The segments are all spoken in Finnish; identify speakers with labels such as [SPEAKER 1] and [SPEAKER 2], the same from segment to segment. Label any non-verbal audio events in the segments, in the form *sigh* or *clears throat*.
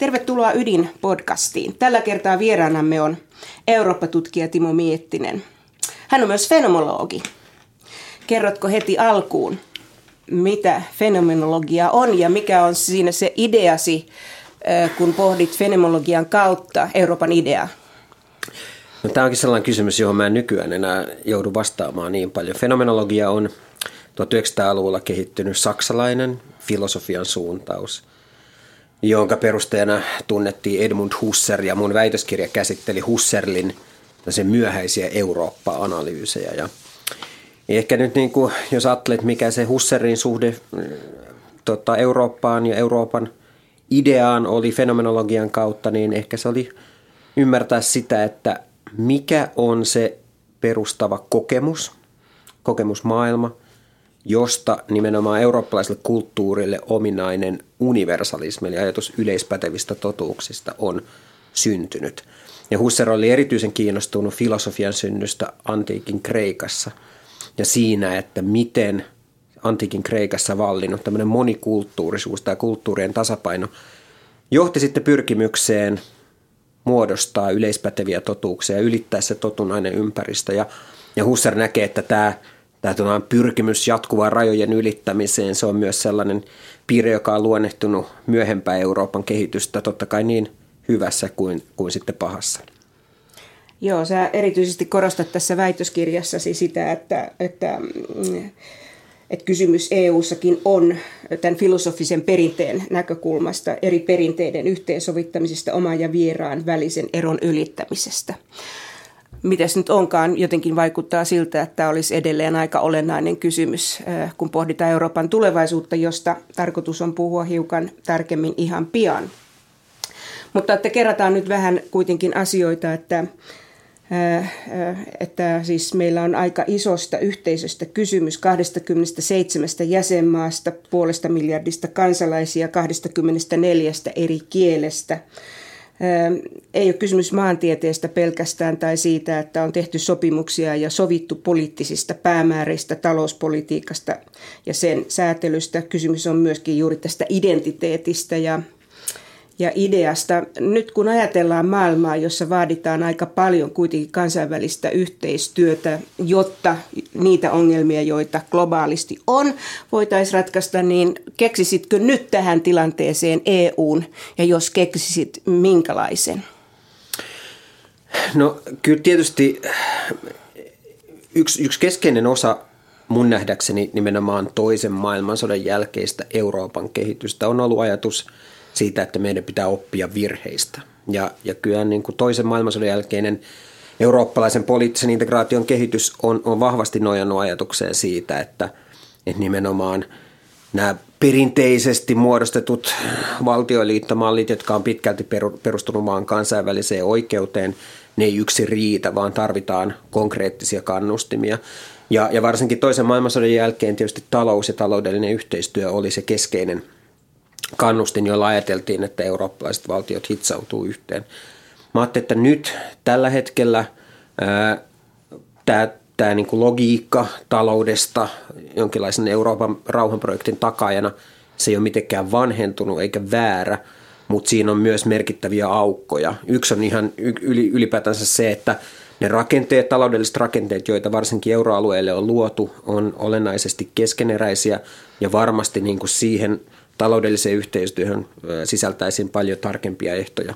[SPEAKER 1] Tervetuloa Ydin-podcastiin. Tällä kertaa vieraanamme on Eurooppa-tutkija Timo Miettinen. Hän on myös fenomenologi. Kerrotko heti alkuun, mitä fenomenologia on ja mikä on siinä se ideasi, kun pohdit fenomenologian kautta Euroopan ideaa?
[SPEAKER 2] No, tämä onkin sellainen kysymys, johon mä en nykyään enää joudu vastaamaan niin paljon. Fenomenologia on 1900-luvulla kehittynyt saksalainen filosofian suuntaus, jonka perusteena tunnettiin Edmund Husserl ja mun väitöskirja käsitteli Husserlin sen myöhäisiä Eurooppa-analyysejä. Ja ehkä nyt niin kuin, jos ajattelet, mikä se Husserlin suhde tota, Eurooppaan ja Euroopan ideaan oli fenomenologian kautta, niin ehkä se oli ymmärtää sitä, että mikä on se perustava kokemus, kokemusmaailma, josta nimenomaan eurooppalaiselle kulttuurille ominainen universalismi, eli ajatus yleispätevistä totuuksista, on syntynyt. Ja Husserl oli erityisen kiinnostunut filosofian synnystä antiikin Kreikassa ja siinä, että miten antiikin Kreikassa vallinnut tämmöinen monikulttuurisuus tai kulttuurien tasapaino johti sitten pyrkimykseen muodostaa yleispäteviä totuuksia ja ylittää se totunainen ympäristö. Ja, ja Husserl näkee, että tämä tämä pyrkimys jatkuvaan rajojen ylittämiseen, se on myös sellainen piirre, joka on luonnehtunut myöhempää Euroopan kehitystä, totta kai niin hyvässä kuin, kuin sitten pahassa.
[SPEAKER 1] Joo, sä erityisesti korostat tässä väitöskirjassasi sitä, että, että, että kysymys EU-sakin on tämän filosofisen perinteen näkökulmasta eri perinteiden yhteensovittamisesta oman ja vieraan välisen eron ylittämisestä miten se nyt onkaan, jotenkin vaikuttaa siltä, että tämä olisi edelleen aika olennainen kysymys, kun pohditaan Euroopan tulevaisuutta, josta tarkoitus on puhua hiukan tarkemmin ihan pian. Mutta että kerrataan nyt vähän kuitenkin asioita, että, että siis meillä on aika isosta yhteisöstä kysymys 27 jäsenmaasta, puolesta miljardista kansalaisia, 24 eri kielestä – ei ole kysymys maantieteestä pelkästään tai siitä, että on tehty sopimuksia ja sovittu poliittisista päämääristä, talouspolitiikasta ja sen säätelystä. Kysymys on myöskin juuri tästä identiteetistä ja ja ideasta. Nyt kun ajatellaan maailmaa, jossa vaaditaan aika paljon kuitenkin kansainvälistä yhteistyötä, jotta niitä ongelmia, joita globaalisti on, voitaisiin ratkaista, niin keksisitkö nyt tähän tilanteeseen EUn ja jos keksisit, minkälaisen?
[SPEAKER 2] No kyllä tietysti yksi, yksi keskeinen osa mun nähdäkseni nimenomaan toisen maailmansodan jälkeistä Euroopan kehitystä on ollut ajatus – siitä, että meidän pitää oppia virheistä. Ja, ja kyllä niin kuin toisen maailmansodan jälkeinen eurooppalaisen poliittisen integraation kehitys on, on vahvasti nojannut ajatukseen siitä, että, että nimenomaan nämä perinteisesti muodostetut valtioliittomallit, jotka on pitkälti perustunut maan kansainväliseen oikeuteen, ne ei yksi riitä, vaan tarvitaan konkreettisia kannustimia. Ja, ja varsinkin toisen maailmansodan jälkeen tietysti talous ja taloudellinen yhteistyö oli se keskeinen – kannustin, jolla ajateltiin, että eurooppalaiset valtiot hitsautuu yhteen. Mä ajattelin, että nyt tällä hetkellä tämä tämä niin logiikka taloudesta jonkinlaisen Euroopan rauhanprojektin takajana, se ei ole mitenkään vanhentunut eikä väärä, mutta siinä on myös merkittäviä aukkoja. Yksi on ihan ylipäätänsä se, että ne rakenteet, taloudelliset rakenteet, joita varsinkin euroalueelle on luotu, on olennaisesti keskeneräisiä ja varmasti niin kuin siihen – taloudelliseen yhteistyöhön sisältäisiin paljon tarkempia ehtoja.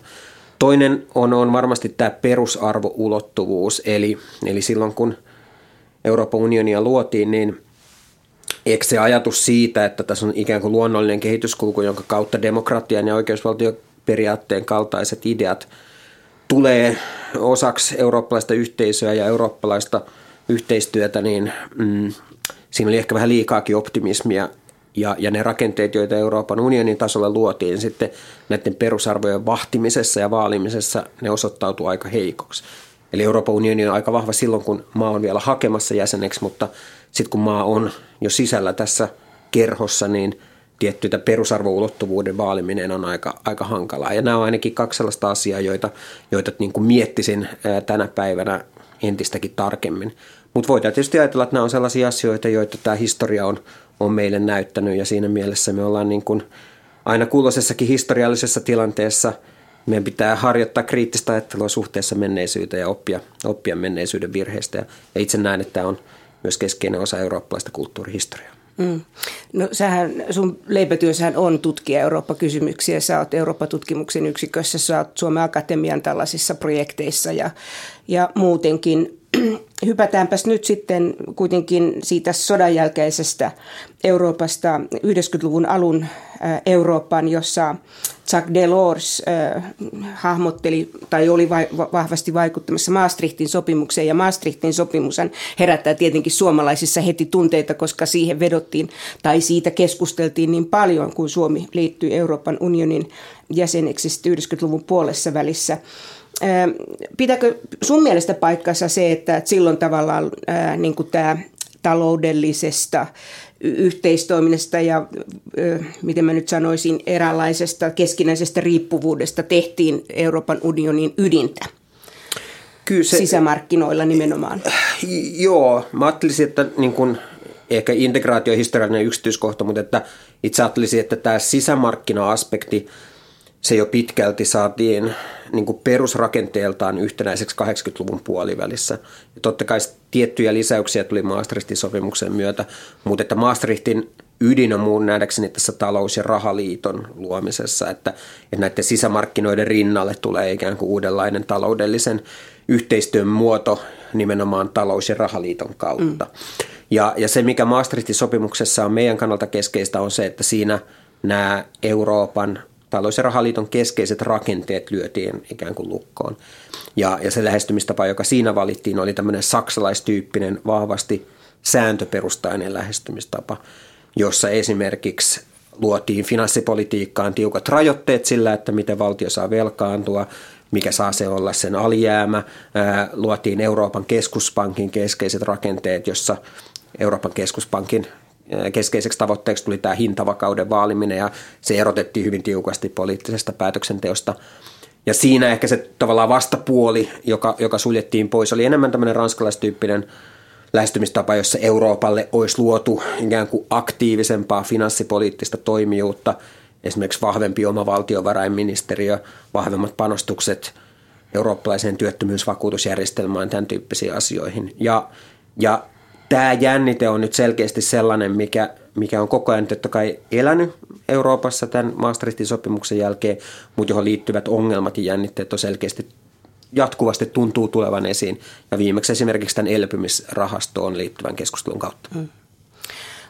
[SPEAKER 2] Toinen on, on varmasti tämä perusarvoulottuvuus, eli, eli silloin kun Euroopan unionia luotiin, niin eikö se ajatus siitä, että tässä on ikään kuin luonnollinen kehityskulku, jonka kautta demokratian ja oikeusvaltioperiaatteen kaltaiset ideat tulee osaksi eurooppalaista yhteisöä ja eurooppalaista yhteistyötä, niin mm, siinä oli ehkä vähän liikaakin optimismia ja, ja ne rakenteet, joita Euroopan unionin tasolla luotiin sitten näiden perusarvojen vahtimisessa ja vaalimisessa, ne osoittautuu aika heikoksi. Eli Euroopan unioni on aika vahva silloin, kun maa on vielä hakemassa jäseneksi, mutta sitten kun maa on jo sisällä tässä kerhossa, niin tietty perusarvoulottuvuuden vaaliminen on aika, aika hankalaa. Ja nämä on ainakin kaksi sellaista asiaa, joita, joita niin kuin miettisin tänä päivänä entistäkin tarkemmin. Mutta voidaan tietysti ajatella, että nämä on sellaisia asioita, joita tämä historia on on meille näyttänyt ja siinä mielessä me ollaan niin kuin aina kulloisessakin historiallisessa tilanteessa meidän pitää harjoittaa kriittistä ajattelua suhteessa menneisyyteen ja oppia, oppia menneisyyden virheistä. Ja, itse näen, että tämä on myös keskeinen osa eurooppalaista kulttuurihistoriaa. Mm.
[SPEAKER 1] No sähän, sun leipätyössähän on tutkia Eurooppa-kysymyksiä. Sä oot Eurooppa-tutkimuksen yksikössä, sä oot Suomen Akatemian tällaisissa projekteissa ja, ja muutenkin. Hypätäänpäs nyt sitten kuitenkin siitä sodan jälkeisestä Euroopasta 90-luvun alun Eurooppaan, jossa Jacques Delors äh, hahmotteli tai oli vai, vahvasti vaikuttamassa Maastrichtin sopimukseen. Ja Maastrichtin sopimus herättää tietenkin suomalaisissa heti tunteita, koska siihen vedottiin tai siitä keskusteltiin niin paljon, kun Suomi liittyi Euroopan unionin jäseneksi 90-luvun puolessa välissä. Pitääkö sun mielestä paikkansa se, että silloin tavallaan niin tämä taloudellisesta yhteistoiminnasta ja miten mä nyt sanoisin, eräänlaisesta keskinäisestä riippuvuudesta tehtiin Euroopan unionin ydintä. Kyllä se, sisämarkkinoilla nimenomaan.
[SPEAKER 2] Joo, mä ajattelisin, että niin kun, ehkä integraatio historiallinen yksityiskohta, mutta että itse ajattelisin, että tämä sisämarkkina-aspekti – se jo pitkälti saatiin niin kuin perusrakenteeltaan yhtenäiseksi 80-luvun puolivälissä. Ja totta kai tiettyjä lisäyksiä tuli Maastrichtin sopimuksen myötä, mutta että Maastrichtin ydin on muun nähdäkseni tässä talous- ja rahaliiton luomisessa, että, että näiden sisämarkkinoiden rinnalle tulee ikään kuin uudenlainen taloudellisen yhteistyön muoto nimenomaan talous- ja rahaliiton kautta. Mm. Ja, ja se, mikä Maastrichtin sopimuksessa on meidän kannalta keskeistä, on se, että siinä nämä Euroopan talous- ja rahaliiton keskeiset rakenteet lyötiin ikään kuin lukkoon. Ja, ja se lähestymistapa, joka siinä valittiin, oli tämmöinen saksalaistyyppinen, vahvasti sääntöperustainen lähestymistapa, jossa esimerkiksi luotiin finanssipolitiikkaan tiukat rajoitteet sillä, että miten valtio saa velkaantua, mikä saa se olla sen alijäämä. Luotiin Euroopan keskuspankin keskeiset rakenteet, jossa Euroopan keskuspankin keskeiseksi tavoitteeksi tuli tämä hintavakauden vaaliminen ja se erotettiin hyvin tiukasti poliittisesta päätöksenteosta. Ja siinä ehkä se tavallaan vastapuoli, joka, joka suljettiin pois, oli enemmän tämmöinen ranskalaistyyppinen lähestymistapa, jossa Euroopalle olisi luotu ikään kuin aktiivisempaa finanssipoliittista toimijuutta, esimerkiksi vahvempi oma valtiovarainministeriö, vahvemmat panostukset eurooppalaiseen työttömyysvakuutusjärjestelmään, tämän tyyppisiin asioihin. Ja, ja tämä jännite on nyt selkeästi sellainen, mikä, mikä on koko ajan totta kai elänyt Euroopassa tämän Maastrichtin sopimuksen jälkeen, mutta johon liittyvät ongelmat ja jännitteet on selkeästi jatkuvasti tuntuu tulevan esiin. Ja viimeksi esimerkiksi tämän elpymisrahastoon liittyvän keskustelun kautta. Mm.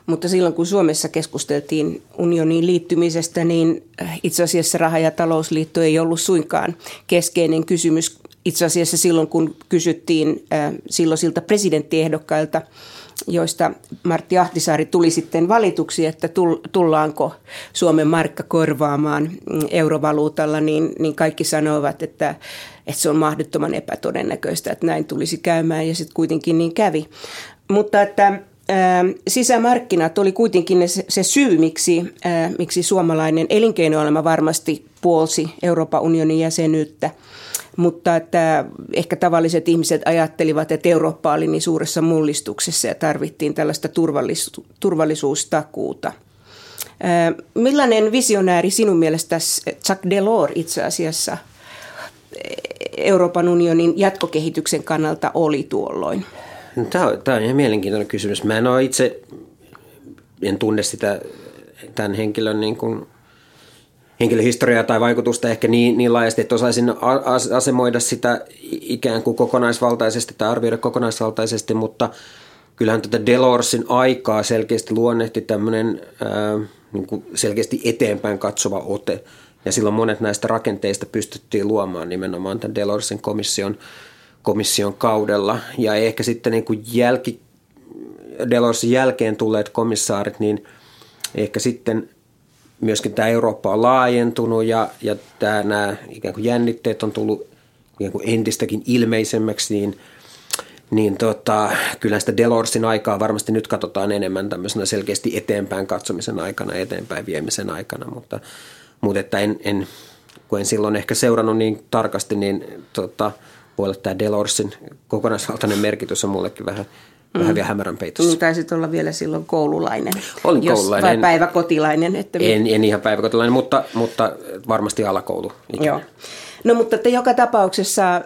[SPEAKER 1] Mutta silloin kun Suomessa keskusteltiin unioniin liittymisestä, niin itse asiassa raha- ja talousliitto ei ollut suinkaan keskeinen kysymys itse asiassa silloin, kun kysyttiin silloisilta presidenttiehdokkailta, joista Martti Ahtisaari tuli sitten valituksi, että tullaanko Suomen markka korvaamaan mm, eurovaluutalla, niin, niin kaikki sanoivat, että, että se on mahdottoman epätodennäköistä, että näin tulisi käymään ja sitten kuitenkin niin kävi. Mutta että sisämarkkinat oli kuitenkin se, se syy, miksi, miksi suomalainen elinkeinoelämä varmasti puolsi Euroopan unionin jäsenyyttä – mutta että ehkä tavalliset ihmiset ajattelivat, että Eurooppa oli niin suuressa mullistuksessa ja tarvittiin tällaista turvallisu- turvallisuustakuuta. Millainen visionääri sinun mielestä Jacques Delors itse asiassa Euroopan unionin jatkokehityksen kannalta oli tuolloin?
[SPEAKER 2] No, tämä, on, tämä on ihan mielenkiintoinen kysymys. Mä en ole itse, en tunne sitä tämän henkilön niin kuin henkilöhistoriaa tai vaikutusta ehkä niin, niin laajasti, että osaisin asemoida sitä ikään kuin kokonaisvaltaisesti tai arvioida kokonaisvaltaisesti, mutta kyllähän tätä Delorsin aikaa selkeästi luonnehti tämmöinen ää, niin kuin selkeästi eteenpäin katsova ote. Ja silloin monet näistä rakenteista pystyttiin luomaan nimenomaan tämän Delorsin komission, komission kaudella. Ja ehkä sitten niin kuin jälki, Delorsin jälkeen tulleet komissaarit, niin ehkä sitten myöskin tämä Eurooppa on laajentunut ja, ja tämä, nämä ikään kuin jännitteet on tullut ikään kuin entistäkin ilmeisemmäksi, niin, niin tota, kyllä sitä Delorsin aikaa varmasti nyt katsotaan enemmän tämmöisenä selkeästi eteenpäin katsomisen aikana, eteenpäin viemisen aikana, mutta, mutta että en, en, kun en silloin ehkä seurannut niin tarkasti, niin tota, voi olla tämä Delorsin kokonaisvaltainen merkitys on mullekin vähän, vähän vielä hämärän peitossa.
[SPEAKER 1] Niin taisit olla vielä silloin koululainen.
[SPEAKER 2] Olin
[SPEAKER 1] jos,
[SPEAKER 2] koululainen.
[SPEAKER 1] Vai päiväkotilainen. Että
[SPEAKER 2] en, en ihan päiväkotilainen, mutta, mutta varmasti alakoulu.
[SPEAKER 1] Joo. No mutta että joka tapauksessa äh,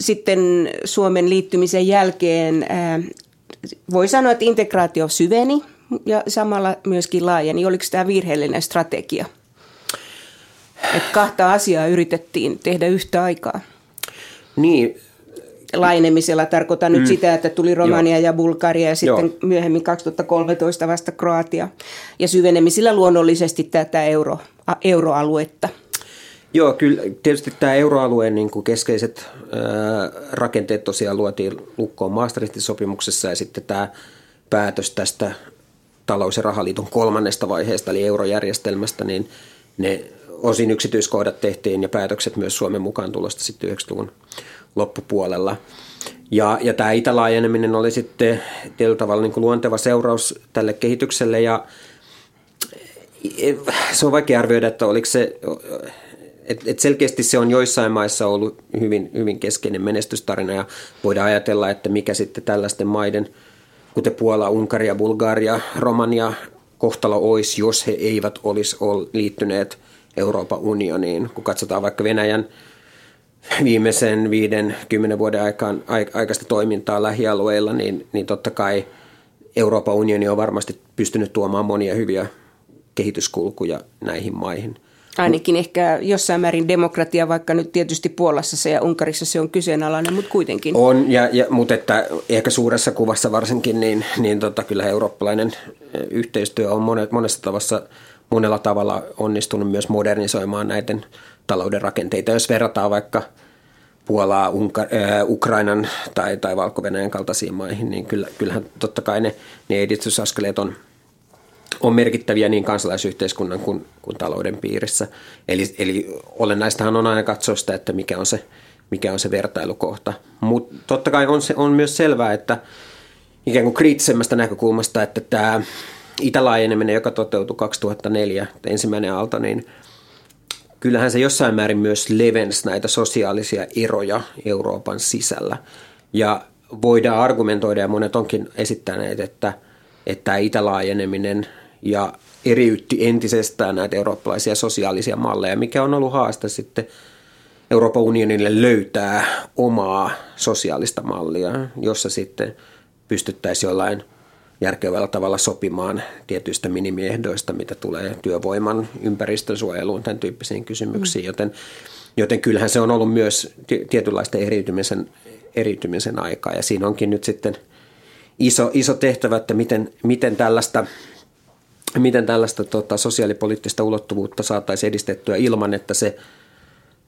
[SPEAKER 1] sitten Suomen liittymisen jälkeen äh, voi sanoa, että integraatio syveni ja samalla myöskin laajeni. Oliko tämä virheellinen strategia? Että kahta asiaa yritettiin tehdä yhtä aikaa.
[SPEAKER 2] Niin.
[SPEAKER 1] Laajenemisella tarkoitan mm. nyt sitä, että tuli Romania Joo. ja Bulgaria ja sitten Joo. myöhemmin 2013 vasta Kroatia. Ja syvenemisillä luonnollisesti tätä euro, euroaluetta.
[SPEAKER 2] Joo, kyllä tietysti tämä euroalueen niin kuin keskeiset ää, rakenteet tosiaan luotiin lukkoon Maastrichtin sopimuksessa ja sitten tämä päätös tästä talous- ja rahaliiton kolmannesta vaiheesta eli eurojärjestelmästä, niin ne osin yksityiskohdat tehtiin ja päätökset myös Suomen mukaan tulosta sitten 90-luvun loppupuolella. Ja, ja tämä itälaajeneminen oli sitten tietyllä tavalla niin kuin luonteva seuraus tälle kehitykselle ja se on vaikea arvioida, että oliko se, että et selkeästi se on joissain maissa ollut hyvin, hyvin keskeinen menestystarina ja voidaan ajatella, että mikä sitten tällaisten maiden, kuten Puola, Unkaria, Bulgaria, Romania, kohtalo olisi, jos he eivät olisi liittyneet – Euroopan unioniin. Kun katsotaan vaikka Venäjän viimeisen viiden, kymmenen vuoden aikaan, aikaista toimintaa lähialueilla, niin, niin totta kai Euroopan unioni on varmasti pystynyt tuomaan monia hyviä kehityskulkuja näihin maihin.
[SPEAKER 1] Ainakin ehkä jossain määrin demokratia, vaikka nyt tietysti Puolassa se ja Unkarissa se on kyseenalainen, mutta kuitenkin.
[SPEAKER 2] On, ja, ja, mutta että ehkä suuressa kuvassa varsinkin, niin, niin tota, kyllä eurooppalainen yhteistyö on monet, monessa tavassa – monella tavalla onnistunut myös modernisoimaan näiden talouden rakenteita. Jos verrataan vaikka Puolaa, Unka, äh, Ukrainan tai, tai valko kaltaisiin maihin, niin kyllä, kyllähän totta kai ne, ne edistysaskeleet on, on merkittäviä niin kansalaisyhteiskunnan kuin, kuin talouden piirissä. Eli, eli olennaistahan on aina katsoa sitä, että mikä on se, mikä on se vertailukohta. Mutta totta kai on, se, on myös selvää, että ikään kuin kriittisemmästä näkökulmasta, että tämä itälaajeneminen, joka toteutui 2004, ensimmäinen aalto, niin kyllähän se jossain määrin myös levensi näitä sosiaalisia eroja Euroopan sisällä. Ja voidaan argumentoida, ja monet onkin esittäneet, että, että itälaajeneminen ja eriytti entisestään näitä eurooppalaisia sosiaalisia malleja, mikä on ollut haaste sitten Euroopan unionille löytää omaa sosiaalista mallia, jossa sitten pystyttäisiin jollain järkevällä tavalla sopimaan tietyistä minimiehdoista, mitä tulee työvoiman, ympäristönsuojeluun, tämän tyyppisiin kysymyksiin, mm. joten, joten kyllähän se on ollut myös tietynlaista eriytymisen, eriytymisen aikaa ja siinä onkin nyt sitten iso, iso tehtävä, että miten, miten tällaista miten tällaista tota, sosiaalipoliittista ulottuvuutta saataisiin edistettyä ilman, että se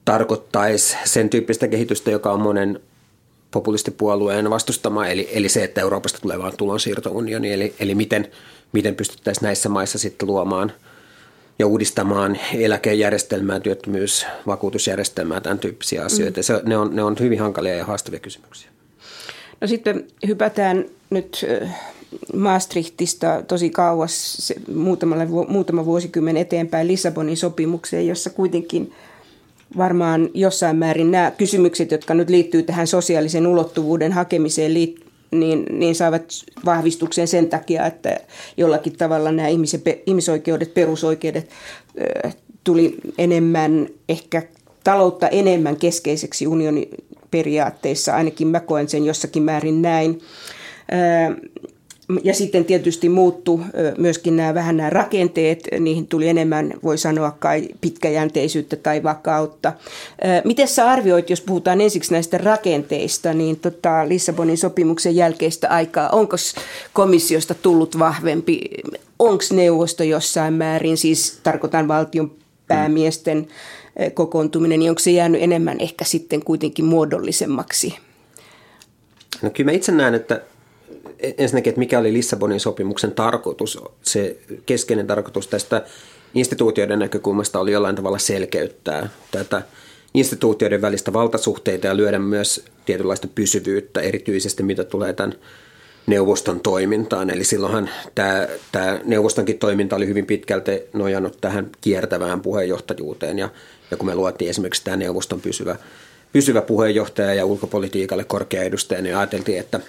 [SPEAKER 2] tarkoittaisi sen tyyppistä kehitystä, joka on monen populistipuolueen vastustama, eli, eli se, että Euroopasta tulee vain tulonsiirtounioni, eli, eli miten, miten pystyttäisiin näissä maissa sitten luomaan ja uudistamaan eläkejärjestelmää, työttömyys, vakuutusjärjestelmää, tämän tyyppisiä asioita. Mm. Se, ne, on, ne on hyvin hankalia ja haastavia kysymyksiä.
[SPEAKER 1] No sitten hypätään nyt Maastrichtista tosi kauas muutama vuosikymmen eteenpäin Lissabonin sopimukseen, jossa kuitenkin – varmaan jossain määrin nämä kysymykset, jotka nyt liittyy tähän sosiaalisen ulottuvuuden hakemiseen, niin, niin saavat vahvistuksen sen takia, että jollakin tavalla nämä ihmisoikeudet, perusoikeudet tuli enemmän, ehkä taloutta enemmän keskeiseksi unionin periaatteissa, ainakin mä koen sen jossakin määrin näin. Ja sitten tietysti muuttu myöskin nämä vähän nämä rakenteet, niihin tuli enemmän, voi sanoa kai, pitkäjänteisyyttä tai vakautta. Miten sä arvioit, jos puhutaan ensiksi näistä rakenteista, niin tota Lissabonin sopimuksen jälkeistä aikaa, onko komissiosta tullut vahvempi, onko neuvosto jossain määrin, siis tarkoitan valtion päämiesten kokoontuminen, niin onko se jäänyt enemmän ehkä sitten kuitenkin muodollisemmaksi?
[SPEAKER 2] No kyllä mä itse näen, että ensinnäkin, että mikä oli Lissabonin sopimuksen tarkoitus. Se keskeinen tarkoitus tästä instituutioiden näkökulmasta oli jollain tavalla selkeyttää tätä instituutioiden välistä valtasuhteita ja lyödä myös tietynlaista pysyvyyttä, erityisesti mitä tulee tämän neuvoston toimintaan. Eli silloinhan tämä, tämä neuvostonkin toiminta oli hyvin pitkälti nojannut tähän kiertävään puheenjohtajuuteen ja, ja kun me luotiin esimerkiksi tämä neuvoston pysyvä pysyvä puheenjohtaja ja ulkopolitiikalle korkea edustaja, niin ajateltiin, että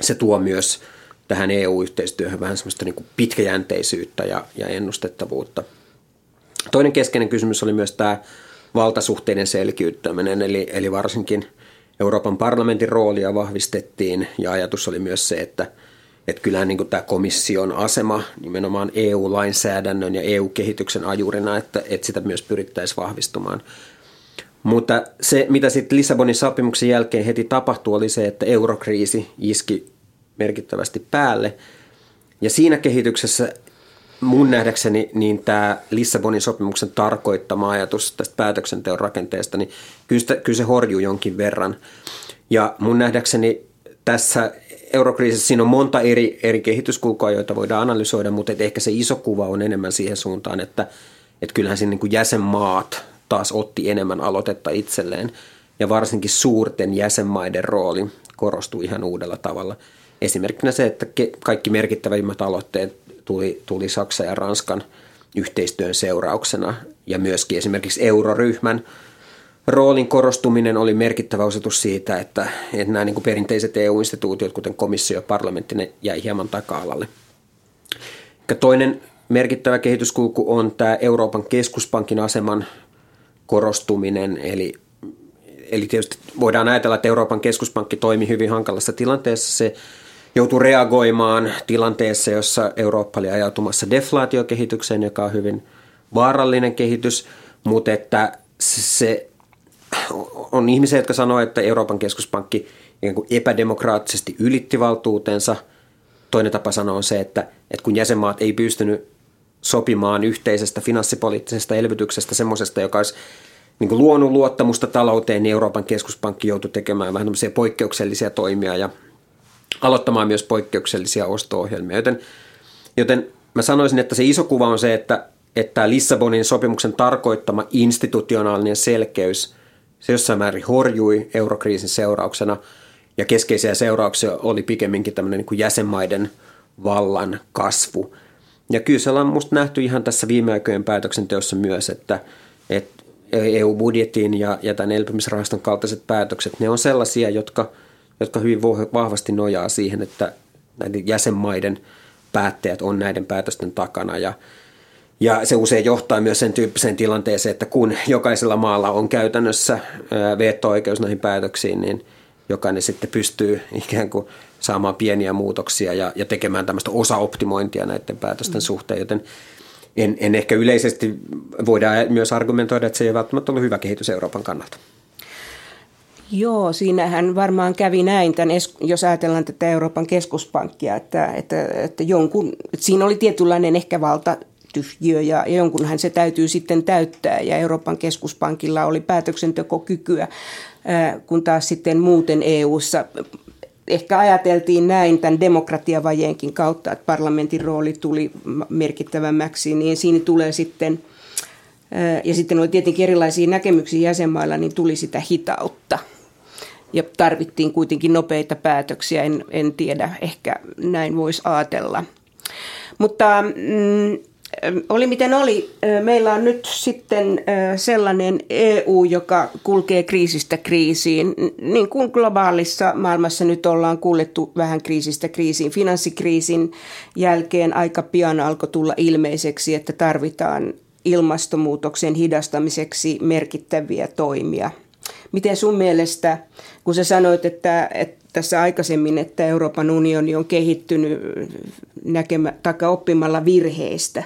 [SPEAKER 2] se tuo myös tähän EU-yhteistyöhön vähän semmoista niin kuin pitkäjänteisyyttä ja, ja ennustettavuutta. Toinen keskeinen kysymys oli myös tämä valtasuhteiden selkiyttäminen, eli, eli varsinkin Euroopan parlamentin roolia vahvistettiin ja ajatus oli myös se, että, että kyllähän niin tämä komission asema nimenomaan EU-lainsäädännön ja EU-kehityksen ajurina, että, että sitä myös pyrittäisiin vahvistumaan. Mutta se, mitä sitten Lissabonin sopimuksen jälkeen heti tapahtui, oli se, että eurokriisi iski merkittävästi päälle. Ja siinä kehityksessä mun nähdäkseni niin tämä Lissabonin sopimuksen tarkoittama ajatus tästä päätöksenteon rakenteesta, niin kyllä, sitä, kyllä se horjuu jonkin verran. Ja mun nähdäkseni tässä eurokriisissä siinä on monta eri, eri kehityskulkua, joita voidaan analysoida, mutta ehkä se iso kuva on enemmän siihen suuntaan, että, että kyllähän siinä niin kuin jäsenmaat taas otti enemmän aloitetta itselleen. Ja varsinkin suurten jäsenmaiden rooli korostui ihan uudella tavalla. Esimerkkinä se, että kaikki merkittävimmät aloitteet tuli, tuli Saksan ja Ranskan yhteistyön seurauksena ja myöskin esimerkiksi euroryhmän roolin korostuminen oli merkittävä osoitus siitä, että, että nämä niin kuin perinteiset EU-instituutiot, kuten komissio ja parlamentti, ne jäi hieman taka-alalle. Toinen merkittävä kehityskulku on tämä Euroopan keskuspankin aseman korostuminen, eli, eli tietysti voidaan ajatella, että Euroopan keskuspankki toimi hyvin hankalassa tilanteessa. Se joutui reagoimaan tilanteessa, jossa Eurooppa oli ajautumassa deflaatiokehitykseen, joka on hyvin vaarallinen kehitys, mutta että se on ihmisiä, jotka sanoo, että Euroopan keskuspankki epädemokraattisesti ylitti valtuutensa. Toinen tapa sanoa on se, että, että kun jäsenmaat ei pystynyt sopimaan yhteisestä finanssipoliittisesta elvytyksestä, semmoisesta, joka olisi niin kuin luonut luottamusta talouteen, niin Euroopan keskuspankki joutui tekemään vähän poikkeuksellisia toimia ja aloittamaan myös poikkeuksellisia osto-ohjelmia. Joten, joten mä sanoisin, että se iso kuva on se, että, että Lissabonin sopimuksen tarkoittama institutionaalinen selkeys, se jossain määrin horjui eurokriisin seurauksena, ja keskeisiä seurauksia oli pikemminkin tämmöinen niin kuin jäsenmaiden vallan kasvu. Ja kyllä se on musta nähty ihan tässä viime aikojen päätöksenteossa myös, että, että EU-budjetin ja, ja tämän elpymisrahaston kaltaiset päätökset, ne on sellaisia, jotka – jotka hyvin vahvasti nojaa siihen, että näiden jäsenmaiden päättäjät on näiden päätösten takana. Ja ja se usein johtaa myös sen tyyppiseen tilanteeseen, että kun jokaisella maalla on käytännössä veto-oikeus näihin päätöksiin, niin jokainen sitten pystyy ikään kuin saamaan pieniä muutoksia ja, ja tekemään tämmöistä osaoptimointia näiden päätösten mm. suhteen, joten en, en ehkä yleisesti voida myös argumentoida, että se ei välttämättä ollut hyvä kehitys Euroopan kannalta.
[SPEAKER 1] Joo, siinähän varmaan kävi näin, tämän, jos ajatellaan tätä Euroopan keskuspankkia, että, että, että, jonkun, että siinä oli tietynlainen ehkä valta tyhjiö ja jonkunhan se täytyy sitten täyttää ja Euroopan keskuspankilla oli päätöksentekokykyä, kun taas sitten muuten EU:ssa ehkä ajateltiin näin tämän demokratiavajeenkin kautta, että parlamentin rooli tuli merkittävämmäksi, niin siinä tulee sitten ja sitten oli tietenkin erilaisia näkemyksiä jäsenmailla, niin tuli sitä hitautta – ja tarvittiin kuitenkin nopeita päätöksiä. En, en tiedä, ehkä näin voisi ajatella. Mutta mm, oli miten oli, meillä on nyt sitten sellainen EU, joka kulkee kriisistä kriisiin. Niin kuin globaalissa maailmassa nyt ollaan kuljettu vähän kriisistä kriisiin. Finanssikriisin jälkeen aika pian alkoi tulla ilmeiseksi, että tarvitaan ilmastonmuutoksen hidastamiseksi merkittäviä toimia – Miten sun mielestä, kun sä sanoit, että, että tässä aikaisemmin, että Euroopan unioni on kehittynyt näkemä, taka oppimalla virheistä,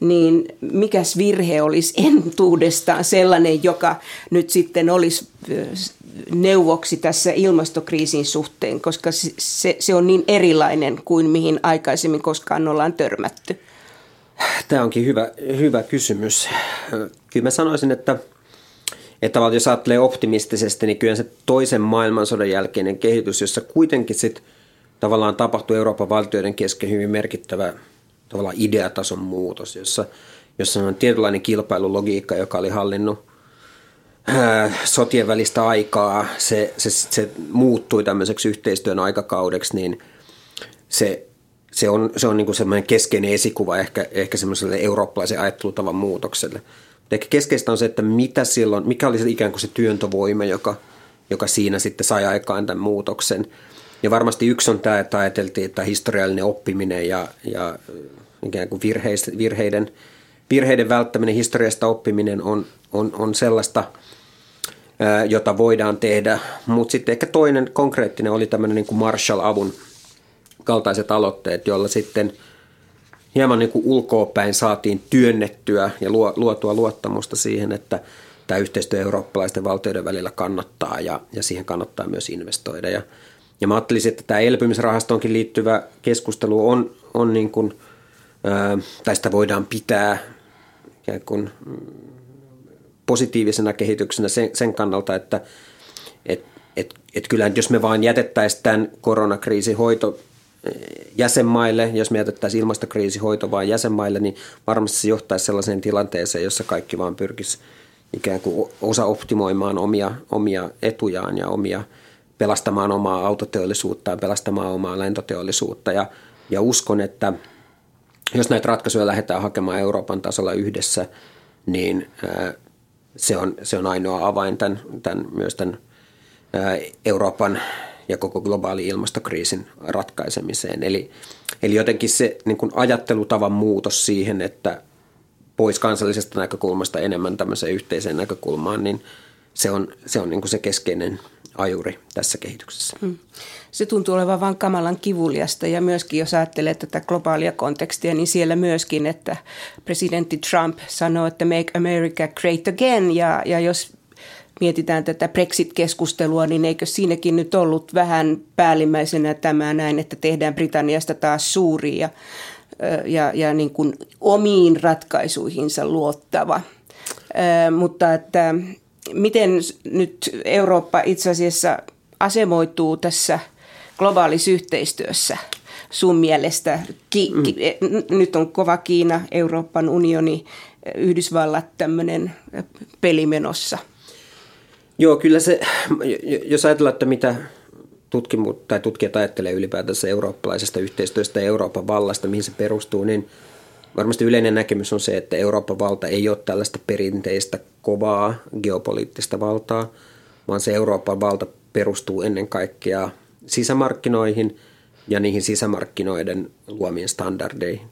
[SPEAKER 1] niin mikäs virhe olisi entuudestaan sellainen, joka nyt sitten olisi neuvoksi tässä ilmastokriisin suhteen, koska se, se on niin erilainen kuin mihin aikaisemmin koskaan ollaan törmätty?
[SPEAKER 2] Tämä onkin hyvä, hyvä kysymys. Kyllä mä sanoisin, että – että jos ajattelee optimistisesti, niin kyllä se toisen maailmansodan jälkeinen kehitys, jossa kuitenkin sitten tavallaan tapahtui Euroopan valtioiden kesken hyvin merkittävä tavallaan ideatason muutos, jossa, jossa on tietynlainen kilpailulogiikka, joka oli hallinnut sotien välistä aikaa, se, se, se muuttui tämmöiseksi yhteistyön aikakaudeksi, niin se, se on, se on niin semmoinen keskeinen esikuva ehkä, ehkä semmoiselle eurooppalaisen ajattelutavan muutokselle. Ehkä keskeistä on se, että mitä silloin, mikä oli se ikään kuin se työntövoima, joka, joka siinä sitten sai aikaan tämän muutoksen. Ja varmasti yksi on tämä, että ajateltiin, että historiallinen oppiminen ja, ja ikään kuin virheiden, virheiden välttäminen, historiasta oppiminen on, on, on sellaista, jota voidaan tehdä. Mutta sitten ehkä toinen konkreettinen oli tämmöinen niin kuin Marshall-avun kaltaiset aloitteet, joilla sitten hieman niin kuin ulkoopäin saatiin työnnettyä ja luotua luottamusta siihen, että tämä yhteistyö eurooppalaisten valtioiden välillä kannattaa ja, ja siihen kannattaa myös investoida. Ja, ja mä ajattelisin, että tämä elpymisrahastoonkin liittyvä keskustelu on, on niin kuin, ää, tästä voidaan pitää ikään kuin positiivisena kehityksenä sen, sen kannalta, että et, et, et kyllä jos me vain jätettäisiin tämän koronakriisin hoito jäsenmaille, jos me jätettäisiin ilmastokriisihoito vain jäsenmaille, niin varmasti se johtaisi sellaiseen tilanteeseen, jossa kaikki vaan pyrkisi ikään kuin osa optimoimaan omia, omia etujaan ja omia pelastamaan omaa autoteollisuuttaan, pelastamaan omaa lentoteollisuutta. Ja, ja uskon, että jos näitä ratkaisuja lähdetään hakemaan Euroopan tasolla yhdessä, niin se on, se on ainoa avain tämän, tämän, myös tämän Euroopan ja koko globaali ilmastokriisin ratkaisemiseen. Eli, eli jotenkin se niin kuin ajattelutavan muutos siihen, että pois kansallisesta näkökulmasta enemmän tämmöiseen yhteiseen näkökulmaan, niin se on se, on niin kuin se keskeinen ajuri tässä kehityksessä. Hmm.
[SPEAKER 1] Se tuntuu olevan vain kamalan kivuliasta ja myöskin jos ajattelee tätä globaalia kontekstia, niin siellä myöskin, että presidentti Trump sanoo, että make America great again ja, ja jos mietitään tätä Brexit-keskustelua, niin eikö siinäkin nyt ollut vähän päällimmäisenä tämä näin, että tehdään Britanniasta taas suuri ja, ja, ja niin kuin omiin ratkaisuihinsa luottava. mutta että miten nyt Eurooppa itse asiassa asemoituu tässä globaalissa yhteistyössä sun mielestä? Ki- mm. ki- nyt on kova Kiina, Euroopan unioni, Yhdysvallat tämmöinen pelimenossa –
[SPEAKER 2] Joo, kyllä se, jos ajatellaan, että mitä tutkimu, tai tutkijat ajattelee ylipäätänsä eurooppalaisesta yhteistyöstä ja Euroopan vallasta, mihin se perustuu, niin varmasti yleinen näkemys on se, että Euroopan valta ei ole tällaista perinteistä kovaa geopoliittista valtaa, vaan se Euroopan valta perustuu ennen kaikkea sisämarkkinoihin ja niihin sisämarkkinoiden luomien standardeihin.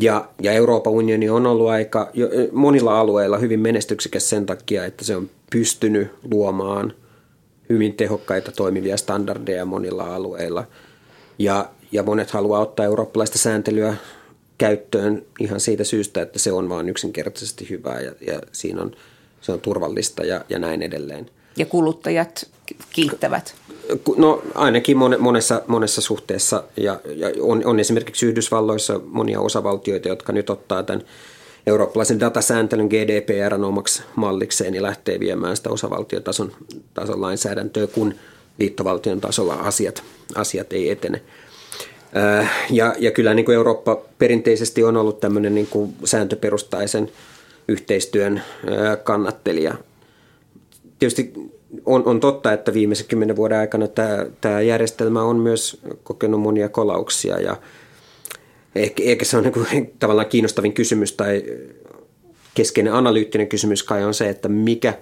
[SPEAKER 2] Ja, ja Euroopan unioni on ollut aika monilla alueilla hyvin menestyksekäs sen takia, että se on pystynyt luomaan hyvin tehokkaita toimivia standardeja monilla alueilla. Ja, ja monet haluaa ottaa eurooppalaista sääntelyä käyttöön ihan siitä syystä, että se on vain yksinkertaisesti hyvää ja, ja siinä on, se on turvallista ja, ja näin edelleen.
[SPEAKER 1] Ja kuluttajat kiittävät.
[SPEAKER 2] No ainakin monessa, monessa suhteessa ja, ja on, on esimerkiksi Yhdysvalloissa monia osavaltioita, jotka nyt ottaa tämän eurooppalaisen datasääntelyn GDPR omaksi mallikseen ja lähtee viemään sitä osavaltiotason tason lainsäädäntöä, kun liittovaltion tasolla asiat, asiat ei etene. Ja, ja kyllä niin kuin Eurooppa perinteisesti on ollut tämmöinen niin kuin sääntöperustaisen yhteistyön kannattelija. Tietysti on, on totta, että viimeisen kymmenen vuoden aikana tämä, tämä järjestelmä on myös kokenut monia kolauksia ja ehkä, ehkä se on niin kuin, *laughs* tavallaan kiinnostavin kysymys tai keskeinen analyyttinen kysymys kai on se, että mikä,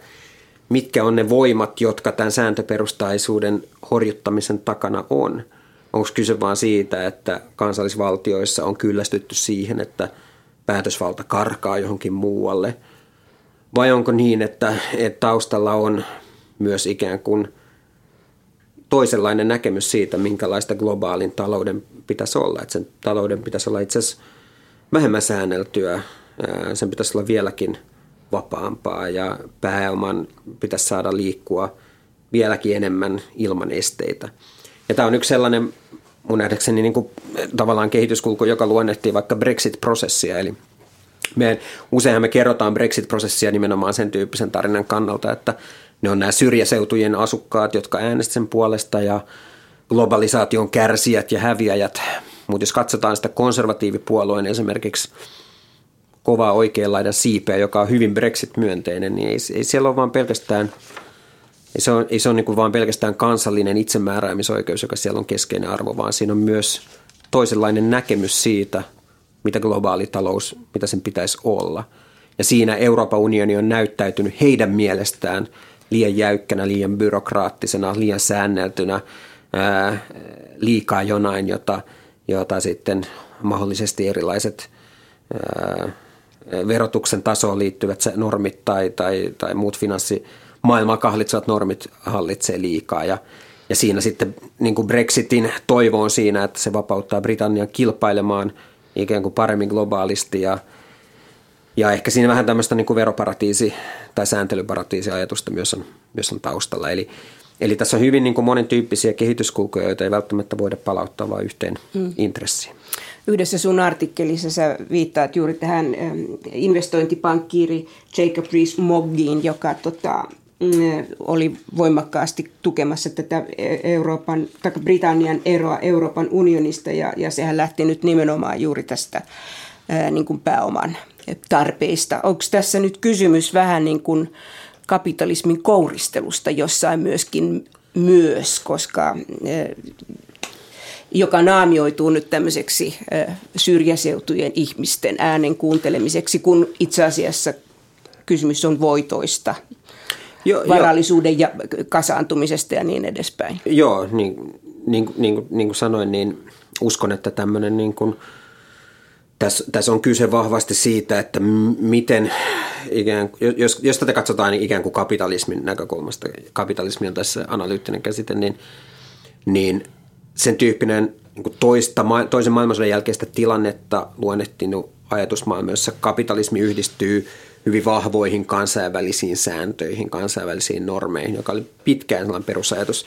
[SPEAKER 2] mitkä on ne voimat, jotka tämän sääntöperustaisuuden horjuttamisen takana on. Onko kyse vain siitä, että kansallisvaltioissa on kyllästytty siihen, että päätösvalta karkaa johonkin muualle? Vai onko niin, että, että taustalla on myös ikään kuin toisenlainen näkemys siitä, minkälaista globaalin talouden pitäisi olla. Että sen talouden pitäisi olla itse asiassa vähemmän säänneltyä, sen pitäisi olla vieläkin vapaampaa ja pääoman pitäisi saada liikkua vieläkin enemmän ilman esteitä. Ja tämä on yksi sellainen mun nähdäkseni niin kuin, tavallaan kehityskulku, joka luonnehtii vaikka Brexit-prosessia, eli me, useinhan me kerrotaan Brexit-prosessia nimenomaan sen tyyppisen tarinan kannalta, että ne on nämä syrjäseutujen asukkaat, jotka äänestivät sen puolesta ja globalisaation kärsijät ja häviäjät. Mutta jos katsotaan sitä konservatiivipuolueen esimerkiksi kovaa oikeanlaidan siipeä, joka on hyvin Brexit-myönteinen, niin ei, ei siellä ole vaan pelkästään ei se ole, ei se ole niin vaan pelkästään kansallinen itsemääräämisoikeus, joka siellä on keskeinen arvo, vaan siinä on myös toisenlainen näkemys siitä, mitä globaali talous, mitä sen pitäisi olla – ja siinä Euroopan unioni on näyttäytynyt heidän mielestään liian jäykkänä, liian byrokraattisena, liian säänneltynä, ää, liikaa jonain, jota, jota sitten mahdollisesti erilaiset ää, verotuksen tasoon liittyvät normit tai, tai, tai muut finanssimaailmaa kahlitsevat normit hallitsee liikaa. Ja, ja siinä sitten niin kuin Brexitin toivo on siinä, että se vapauttaa Britannian kilpailemaan ikään kuin paremmin globaalisti ja, ja ehkä siinä vähän tämmöistä niin kuin veroparatiisi- tai sääntelyparatiisi-ajatusta myös on, myös on taustalla. Eli, eli tässä on hyvin niin kuin monentyyppisiä kehityskulkuja, joita ei välttämättä voida palauttaa vain yhteen mm. intressiin.
[SPEAKER 1] Yhdessä sun artikkelissa sä viittaat juuri tähän investointipankkiiri Jacob Rees-Moggiin, joka tota, mm, oli voimakkaasti tukemassa tätä Euroopan, tai Britannian eroa Euroopan unionista ja, ja sehän lähti nyt nimenomaan juuri tästä niin kuin pääoman tarpeista. Onko tässä nyt kysymys vähän niin kuin kapitalismin kouristelusta jossain myöskin myös, koska joka naamioituu nyt tämmöiseksi syrjäseutujen ihmisten äänen kuuntelemiseksi, kun itse asiassa kysymys on voitoista, jo, varallisuuden jo. ja kasaantumisesta ja niin edespäin.
[SPEAKER 2] Joo, niin, niin, niin, niin kuin sanoin, niin uskon, että tämmöinen niin kuin, tässä, tässä on kyse vahvasti siitä, että miten, ikään, jos, jos tätä katsotaan niin ikään kuin kapitalismin näkökulmasta, kapitalismi on tässä analyyttinen käsite, niin, niin sen tyyppinen niin toista, toisen maailmansodan jälkeistä tilannetta luonnehtinut ajatusmaailma, jossa kapitalismi yhdistyy hyvin vahvoihin kansainvälisiin sääntöihin, kansainvälisiin normeihin, joka oli pitkään sellainen perusajatus,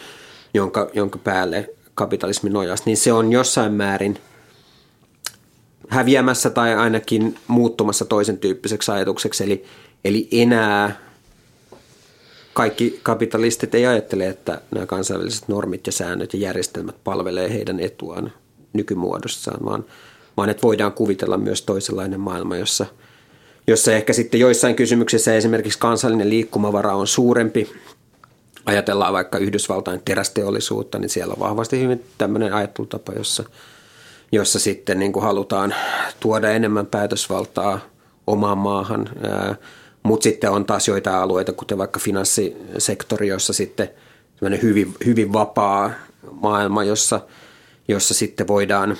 [SPEAKER 2] jonka, jonka päälle kapitalismi nojasi, niin se on jossain määrin häviämässä tai ainakin muuttumassa toisen tyyppiseksi ajatukseksi. Eli, eli enää kaikki kapitalistit ei ajattele, että nämä kansainväliset normit ja säännöt ja järjestelmät palvelee heidän etuaan nykymuodossaan, vaan, vaan että voidaan kuvitella myös toisenlainen maailma, jossa, jossa ehkä sitten joissain kysymyksissä esimerkiksi kansallinen liikkumavara on suurempi. Ajatellaan vaikka Yhdysvaltain terästeollisuutta, niin siellä on vahvasti hyvin tämmöinen ajattelutapa, jossa, jossa sitten niin kuin halutaan tuoda enemmän päätösvaltaa omaan maahan – mutta sitten on taas joitain alueita, kuten vaikka finanssisektori, jossa sitten hyvin, hyvin vapaa maailma, jossa, jossa sitten voidaan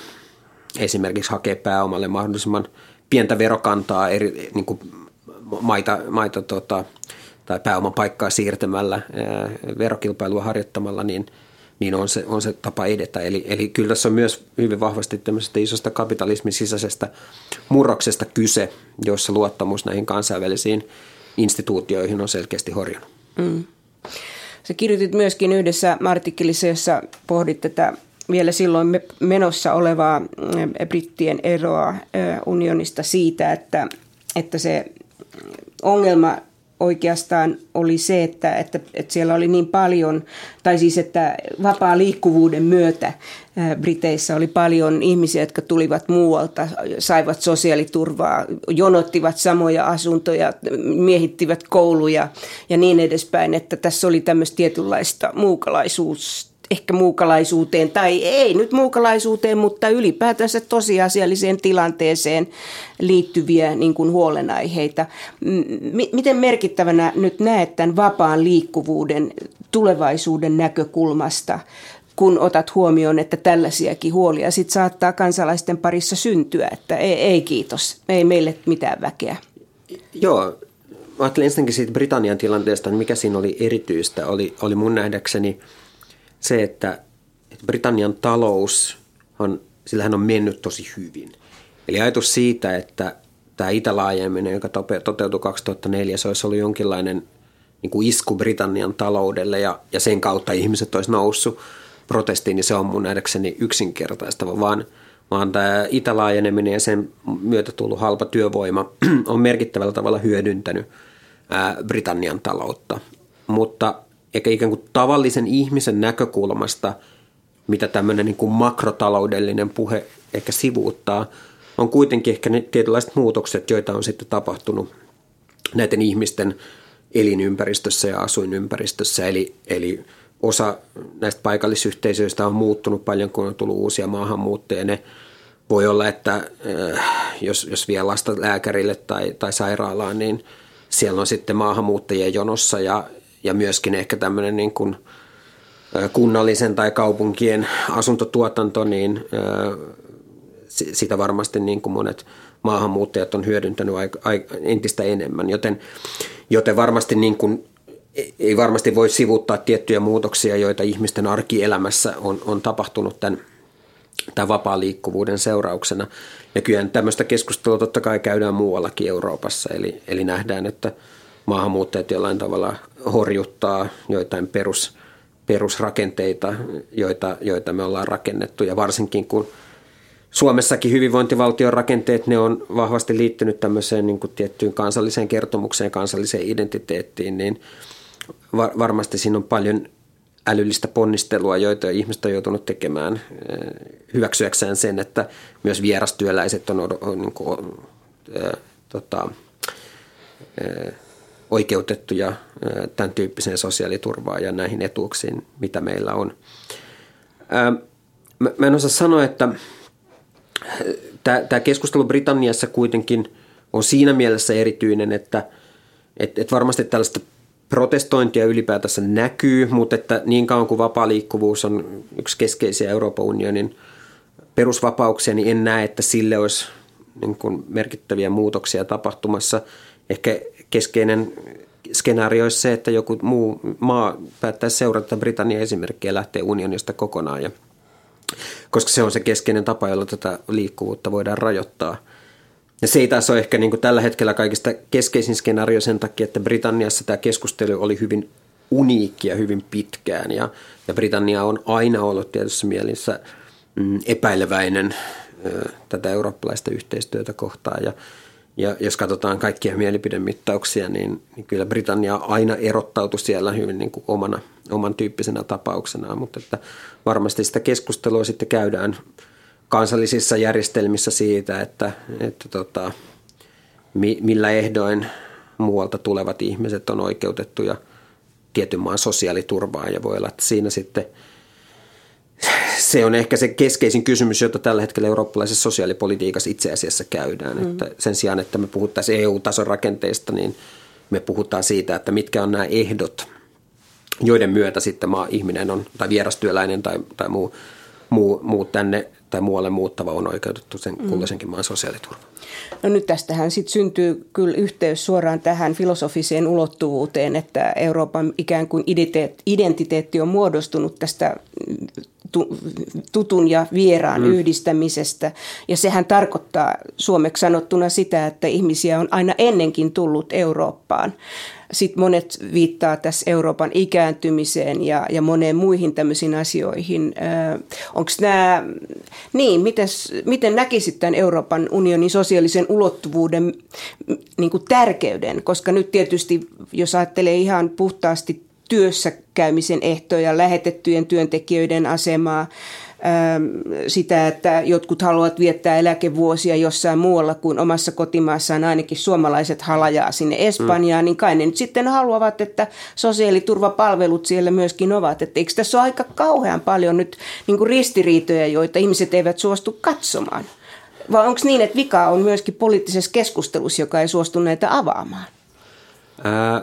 [SPEAKER 2] esimerkiksi hakea pääomalle mahdollisimman pientä verokantaa eri niin kuin maita, maita tota, tai pääoman paikkaa siirtämällä, verokilpailua harjoittamalla, niin, niin on, se, on se tapa edetä. Eli, eli kyllä tässä on myös hyvin vahvasti tämmöisestä isosta kapitalismin sisäisestä murroksesta kyse, jossa luottamus näihin kansainvälisiin instituutioihin on selkeästi horjunut. Mm.
[SPEAKER 1] Sä kirjoitit myöskin yhdessä artikkelissa, jossa pohdit tätä vielä silloin menossa olevaa mm, brittien eroa unionista siitä, että, että se ongelma oikeastaan oli se, että, että, että siellä oli niin paljon, tai siis että vapaa liikkuvuuden myötä Briteissä oli paljon ihmisiä, jotka tulivat muualta, saivat sosiaaliturvaa, jonottivat samoja asuntoja, miehittivät kouluja ja niin edespäin, että tässä oli tämmöistä tietynlaista muukalaisuus ehkä muukalaisuuteen, tai ei nyt muukalaisuuteen, mutta ylipäätänsä tosiasialliseen tilanteeseen liittyviä niin kuin huolenaiheita. M- miten merkittävänä nyt näet tämän vapaan liikkuvuuden tulevaisuuden näkökulmasta, kun otat huomioon, että tällaisiakin huolia sit saattaa kansalaisten parissa syntyä, että ei, ei kiitos, ei meille mitään väkeä.
[SPEAKER 2] Joo, ajattelin ensinnäkin siitä Britannian tilanteesta, mikä siinä oli erityistä, oli, oli mun nähdäkseni – se, että, Britannian talous, on, sillähän on mennyt tosi hyvin. Eli ajatus siitä, että tämä itälaajeminen, joka toteutui 2004, se olisi ollut jonkinlainen niin kuin isku Britannian taloudelle ja, ja sen kautta ihmiset olisi noussut protestiin, niin se on mun nähdäkseni yksinkertaistava, vaan, vaan tämä itälaajeneminen ja sen myötä tullut halpa työvoima *clears throat* on merkittävällä tavalla hyödyntänyt Britannian taloutta. Mutta eikä ikään kuin tavallisen ihmisen näkökulmasta, mitä tämmöinen niin kuin makrotaloudellinen puhe ehkä sivuuttaa, on kuitenkin ehkä ne tietynlaiset muutokset, joita on sitten tapahtunut näiden ihmisten elinympäristössä ja asuinympäristössä. Eli, eli osa näistä paikallisyhteisöistä on muuttunut paljon, kun on tullut uusia maahanmuuttajia. Ne voi olla, että äh, jos, jos vie lasta lääkärille tai, tai sairaalaan, niin siellä on sitten maahanmuuttajien jonossa ja, ja myöskin ehkä tämmöinen niin kuin kunnallisen tai kaupunkien asuntotuotanto, niin sitä varmasti niin kuin monet maahanmuuttajat on hyödyntänyt entistä enemmän, joten, joten varmasti niin kuin, ei varmasti voi sivuttaa tiettyjä muutoksia, joita ihmisten arkielämässä on, on tapahtunut tämän, tämän vapaa liikkuvuuden seurauksena. Ja kyllä tämmöistä keskustelua totta kai käydään muuallakin Euroopassa, eli, eli nähdään, että maahanmuuttajat jollain tavalla horjuttaa joitain perus, perusrakenteita, joita, joita me ollaan rakennettu, ja varsinkin kun – Suomessakin hyvinvointivaltion rakenteet, ne on vahvasti liittynyt tämmöiseen niin kuin tiettyyn kansalliseen kertomukseen, kansalliseen identiteettiin, niin var- varmasti siinä on paljon älyllistä ponnistelua, joita ihmiset on joutunut tekemään eh, hyväksyäkseen sen, että myös vierastyöläiset on, on niin kuin, äh, tota, äh, oikeutettuja tämän tyyppiseen sosiaaliturvaan ja näihin etuuksiin, mitä meillä on. Mä, en osaa sanoa, että tämä keskustelu Britanniassa kuitenkin on siinä mielessä erityinen, että et, et varmasti tällaista protestointia ylipäätänsä näkyy, mutta että niin kauan kuin vapaa liikkuvuus on yksi keskeisiä Euroopan unionin perusvapauksia, niin en näe, että sille olisi niin kuin merkittäviä muutoksia tapahtumassa. Ehkä keskeinen skenaario olisi se, että joku muu maa päättäisi seurata Britannian esimerkkiä ja lähteä unionista kokonaan ja – koska se on se keskeinen tapa, jolla tätä liikkuvuutta voidaan rajoittaa. Ja se ei taas ole ehkä niin kuin tällä hetkellä kaikista keskeisin skenaario sen takia, että Britanniassa tämä keskustelu oli hyvin uniikki ja hyvin pitkään. Ja, ja Britannia on aina ollut tietyssä mielissä mm, epäileväinen ö, tätä eurooppalaista yhteistyötä kohtaan. Ja, ja jos katsotaan kaikkia mielipidemittauksia, niin, niin kyllä Britannia aina erottautui siellä hyvin niin kuin omana, oman tyyppisenä tapauksena, mutta että varmasti sitä keskustelua sitten käydään kansallisissa järjestelmissä siitä, että, että tota, mi, millä ehdoin muualta tulevat ihmiset on oikeutettuja tietyn maan sosiaaliturvaan. Ja voi olla, että siinä sitten – se on ehkä se keskeisin kysymys, jota tällä hetkellä eurooppalaisessa sosiaalipolitiikassa itse asiassa käydään. Mm. Että sen sijaan, että me puhuttaisiin EU-tason rakenteista, niin me puhutaan siitä, että mitkä on nämä ehdot, joiden myötä sitten maa, ihminen on, tai vierastyöläinen tai, tai muu, muu, muu tänne tai muualle muuttava on oikeutettu sen mm. kulloisenkin maan sosiaaliturvaan.
[SPEAKER 1] No nyt tästähän sitten syntyy kyllä yhteys suoraan tähän filosofiseen ulottuvuuteen, että Euroopan ikään kuin identiteetti on muodostunut tästä tutun ja vieraan mm. yhdistämisestä. Ja sehän tarkoittaa suomeksi sanottuna sitä, että ihmisiä on aina ennenkin tullut Eurooppaan. Sitten monet viittaa tässä Euroopan ikääntymiseen ja, ja moneen muihin tämmöisiin asioihin. Onko nämä, niin, miten, miten näkisit tämän Euroopan unionin sosiaalisen ulottuvuuden niin kuin tärkeyden? Koska nyt tietysti, jos ajattelee ihan puhtaasti työssä käymisen ehtoja, lähetettyjen työntekijöiden asemaa, sitä, että jotkut haluavat viettää eläkevuosia jossain muualla kuin omassa kotimaassaan, ainakin suomalaiset halajaa sinne Espanjaan, mm. niin kai ne nyt sitten haluavat, että sosiaaliturvapalvelut siellä myöskin ovat. Että eikö tässä ole aika kauhean paljon nyt niin kuin ristiriitoja, joita ihmiset eivät suostu katsomaan? Vai onko niin, että vika on myöskin poliittisessa keskustelussa, joka ei suostu näitä avaamaan?
[SPEAKER 2] Ää,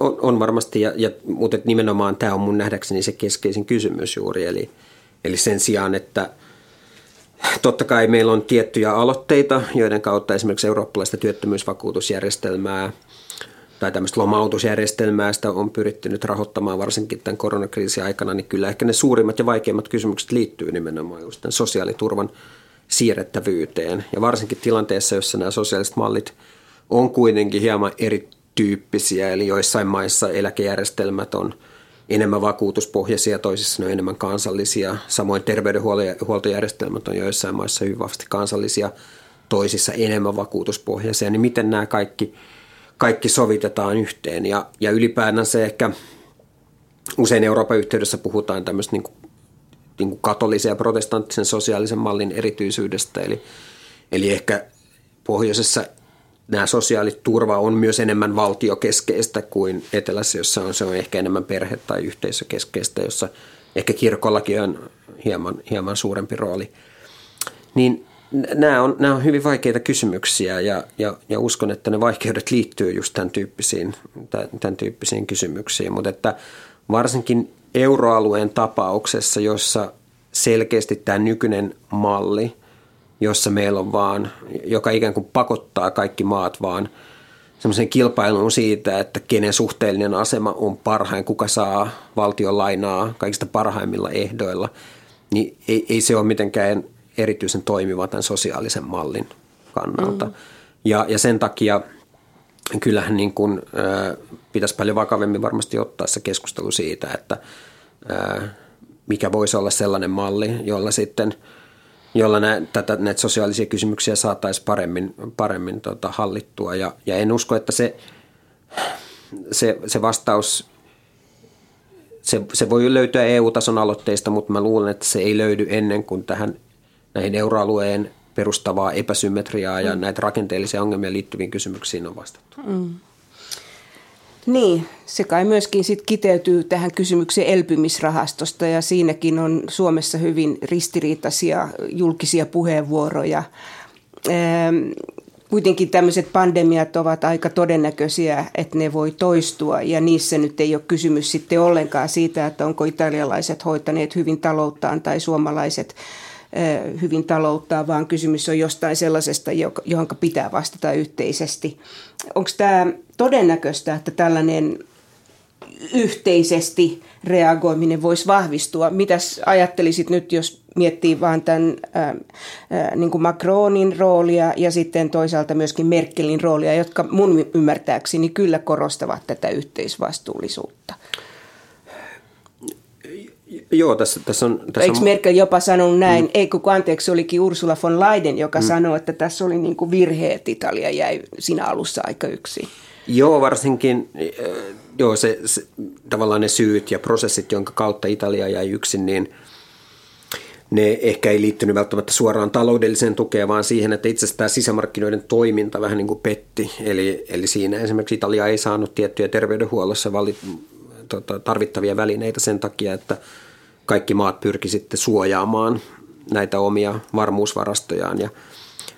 [SPEAKER 2] on, on varmasti, ja, ja, mutta nimenomaan tämä on mun nähdäkseni se keskeisin kysymys juuri, eli – Eli sen sijaan, että totta kai meillä on tiettyjä aloitteita, joiden kautta esimerkiksi eurooppalaista työttömyysvakuutusjärjestelmää tai tämmöistä lomautusjärjestelmää sitä on pyritty nyt rahoittamaan varsinkin tämän koronakriisin aikana, niin kyllä ehkä ne suurimmat ja vaikeimmat kysymykset liittyy nimenomaan just tämän sosiaaliturvan siirrettävyyteen. Ja varsinkin tilanteessa, jossa nämä sosiaaliset mallit on kuitenkin hieman erityyppisiä, eli joissain maissa eläkejärjestelmät on – enemmän vakuutuspohjaisia, toisissa ne on enemmän kansallisia. Samoin terveydenhuoltojärjestelmät on joissain maissa hyvin vahvasti kansallisia, toisissa enemmän vakuutuspohjaisia. Niin miten nämä kaikki, kaikki sovitetaan yhteen? Ja, ja ylipäätään se ehkä usein Euroopan yhteydessä puhutaan tämmöistä niin kuin, niin kuin katolisen ja protestanttisen sosiaalisen mallin erityisyydestä. Eli, eli ehkä pohjoisessa nämä sosiaaliturva on myös enemmän valtiokeskeistä kuin etelässä, jossa on, se on ehkä enemmän perhe- tai yhteisökeskeistä, jossa ehkä kirkollakin on hieman, hieman suurempi rooli. Niin nämä on, nämä on hyvin vaikeita kysymyksiä ja, ja, ja uskon, että ne vaikeudet liittyy just tämän tyyppisiin, tämän tyyppisiin kysymyksiin, mutta että varsinkin euroalueen tapauksessa, jossa selkeästi tämä nykyinen malli, jossa meillä on vaan, joka ikään kuin pakottaa kaikki maat vaan semmoisen kilpailuun siitä, että kenen suhteellinen asema on parhain, kuka saa valtion lainaa kaikista parhaimmilla ehdoilla, niin ei, ei se ole mitenkään erityisen toimiva tämän sosiaalisen mallin kannalta. Mm. Ja, ja sen takia kyllähän niin kuin, äh, pitäisi paljon vakavemmin varmasti ottaa se keskustelu siitä, että äh, mikä voisi olla sellainen malli, jolla sitten jolla nä, tätä, näitä sosiaalisia kysymyksiä saataisiin paremmin, paremmin tota, hallittua. Ja, ja en usko, että se, se, se vastaus, se, se voi löytyä EU-tason aloitteista, mutta mä luulen, että se ei löydy ennen kuin tähän näihin euroalueen perustavaa epäsymmetriaa ja mm. näitä rakenteellisia ongelmia liittyviin kysymyksiin on vastattu. Mm.
[SPEAKER 1] Niin, se kai myöskin sit kiteytyy tähän kysymykseen elpymisrahastosta ja siinäkin on Suomessa hyvin ristiriitaisia julkisia puheenvuoroja. Ehm, kuitenkin tämmöiset pandemiat ovat aika todennäköisiä, että ne voi toistua ja niissä nyt ei ole kysymys sitten ollenkaan siitä, että onko italialaiset hoitaneet hyvin talouttaan tai suomalaiset hyvin talouttaa, vaan kysymys on jostain sellaisesta, johon pitää vastata yhteisesti. Onko tämä todennäköistä, että tällainen yhteisesti reagoiminen voisi vahvistua. Mitäs ajattelisit nyt, jos miettii vain tämän ää, ää, niin kuin Macronin roolia ja sitten toisaalta myöskin Merkelin roolia, jotka mun ymmärtääkseni kyllä korostavat tätä yhteisvastuullisuutta?
[SPEAKER 2] Joo, tässä, tässä on... Tässä
[SPEAKER 1] Eikö Merkel jopa sanonut näin? Mm. Ei, kun anteeksi, olikin Ursula von Leiden, joka mm. sanoi, että tässä oli niin kuin virhe, että Italia jäi siinä alussa aika yksin.
[SPEAKER 2] Joo, varsinkin äh, joo, se, se, tavallaan ne syyt ja prosessit, jonka kautta Italia jäi yksin, niin ne ehkä ei liittynyt välttämättä suoraan taloudelliseen tukeen, vaan siihen, että itse asiassa tämä sisämarkkinoiden toiminta vähän niin kuin petti. Eli, eli siinä esimerkiksi Italia ei saanut tiettyjä terveydenhuollossa valit, tota, tarvittavia välineitä sen takia, että kaikki maat pyrki sitten suojaamaan näitä omia varmuusvarastojaan. Ja,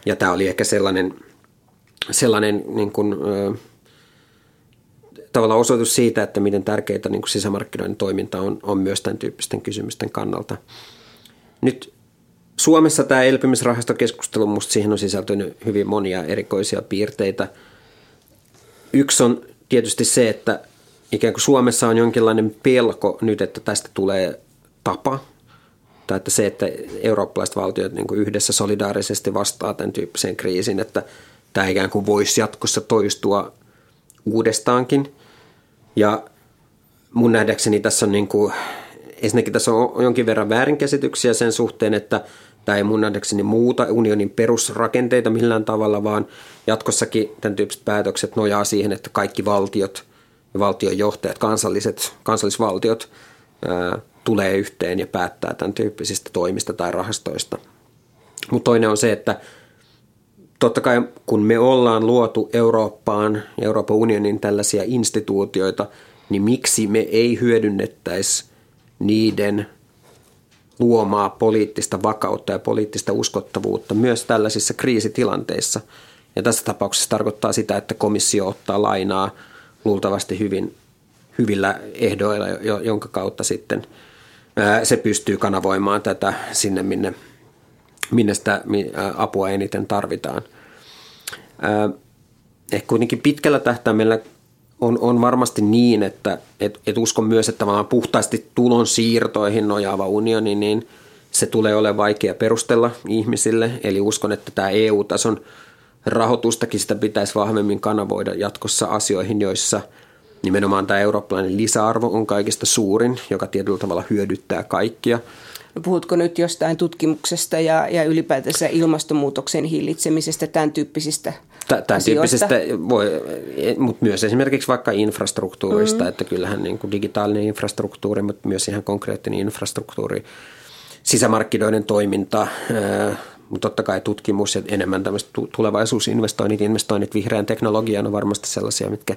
[SPEAKER 2] ja tämä oli ehkä sellainen, sellainen niin kuin, ö, tavallaan osoitus siitä, että miten tärkeää niin kuin sisämarkkinoiden toiminta on, on myös tämän tyyppisten kysymysten kannalta. Nyt Suomessa tämä elpymisrahastokeskustelu, minusta siihen on sisältynyt hyvin monia erikoisia piirteitä. Yksi on tietysti se, että ikään kuin Suomessa on jonkinlainen pelko nyt, että tästä tulee tapa, tai että se, että eurooppalaiset valtiot niin yhdessä solidaarisesti vastaa tämän tyyppiseen kriisiin, että tämä ikään kuin voisi jatkossa toistua uudestaankin. Ja mun nähdäkseni tässä on, niin kuin, ensinnäkin tässä on jonkin verran väärinkäsityksiä sen suhteen, että tämä ei mun nähdäkseni muuta unionin perusrakenteita millään tavalla, vaan jatkossakin tämän tyyppiset päätökset nojaa siihen, että kaikki valtiot ja valtionjohtajat, kansalliset, kansallisvaltiot ää, tulee yhteen ja päättää tämän tyyppisistä toimista tai rahastoista. Mutta toinen on se, että totta kai kun me ollaan luotu Eurooppaan, Euroopan unionin tällaisia instituutioita, niin miksi me ei hyödynnettäisi niiden luomaa poliittista vakautta ja poliittista uskottavuutta myös tällaisissa kriisitilanteissa. Ja tässä tapauksessa tarkoittaa sitä, että komissio ottaa lainaa luultavasti hyvin, hyvillä ehdoilla, jonka kautta sitten se pystyy kanavoimaan tätä sinne, minne, minne sitä apua eniten tarvitaan. Ehkä kuitenkin pitkällä tähtäimellä on, on varmasti niin, että et, et uskon myös, että vaan puhtaasti tulon siirtoihin nojaava unioni, niin se tulee olemaan vaikea perustella ihmisille. Eli uskon, että tämä EU-tason rahoitustakin sitä pitäisi vahvemmin kanavoida jatkossa asioihin, joissa nimenomaan tämä eurooppalainen lisäarvo on kaikista suurin, joka tietyllä tavalla hyödyttää kaikkia –
[SPEAKER 1] No puhutko nyt jostain tutkimuksesta ja, ja ylipäätänsä ilmastonmuutoksen hillitsemisestä, tämän tyyppisistä Tämän
[SPEAKER 2] asioista? tyyppisestä, voi, mutta myös esimerkiksi vaikka infrastruktuurista, mm. että kyllähän niin kuin digitaalinen infrastruktuuri, mutta myös ihan konkreettinen infrastruktuuri, sisämarkkinoiden toiminta, mutta totta kai tutkimus ja enemmän tämmöiset tulevaisuusinvestoinnit, investoinnit vihreän teknologiaan on varmasti sellaisia, mitkä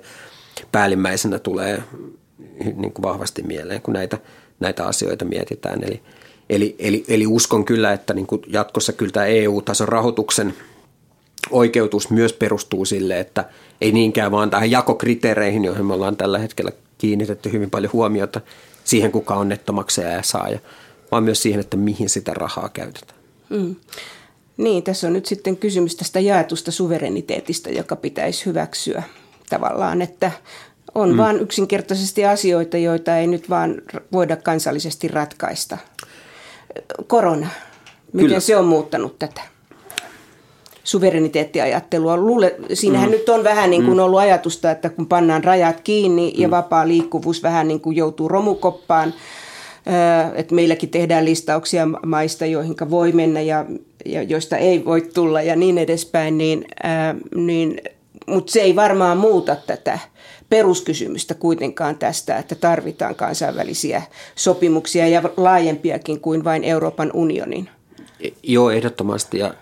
[SPEAKER 2] päällimmäisenä tulee niin kuin vahvasti mieleen, kun näitä, näitä asioita mietitään. Eli, Eli, eli, eli uskon kyllä, että niin kuin jatkossa kyllä tämä EU-tason rahoituksen oikeutus myös perustuu sille, että ei niinkään vaan tähän jakokriteereihin, joihin me ollaan tällä hetkellä kiinnitetty hyvin paljon huomiota, siihen kuka on nettomaksaja ja saaja, vaan myös siihen, että mihin sitä rahaa käytetään. Mm.
[SPEAKER 1] Niin, tässä on nyt sitten kysymys tästä jaetusta suvereniteetista, joka pitäisi hyväksyä tavallaan, että on mm. vaan yksinkertaisesti asioita, joita ei nyt vaan voida kansallisesti ratkaista. Korona, miten Kyllä. se on muuttanut tätä? suvereniteettiajattelua. Luule, siinähän mm. nyt on vähän niin kuin mm. ollut ajatusta, että kun pannaan rajat kiinni ja mm. vapaa liikkuvuus vähän niin kuin joutuu romukoppaan, että meilläkin tehdään listauksia maista, joihin voi mennä ja, ja joista ei voi tulla ja niin edespäin, niin, niin, mutta se ei varmaan muuta tätä peruskysymystä kuitenkaan tästä, että tarvitaan kansainvälisiä sopimuksia ja laajempiakin kuin vain Euroopan unionin.
[SPEAKER 2] Joo, ehdottomasti. Ja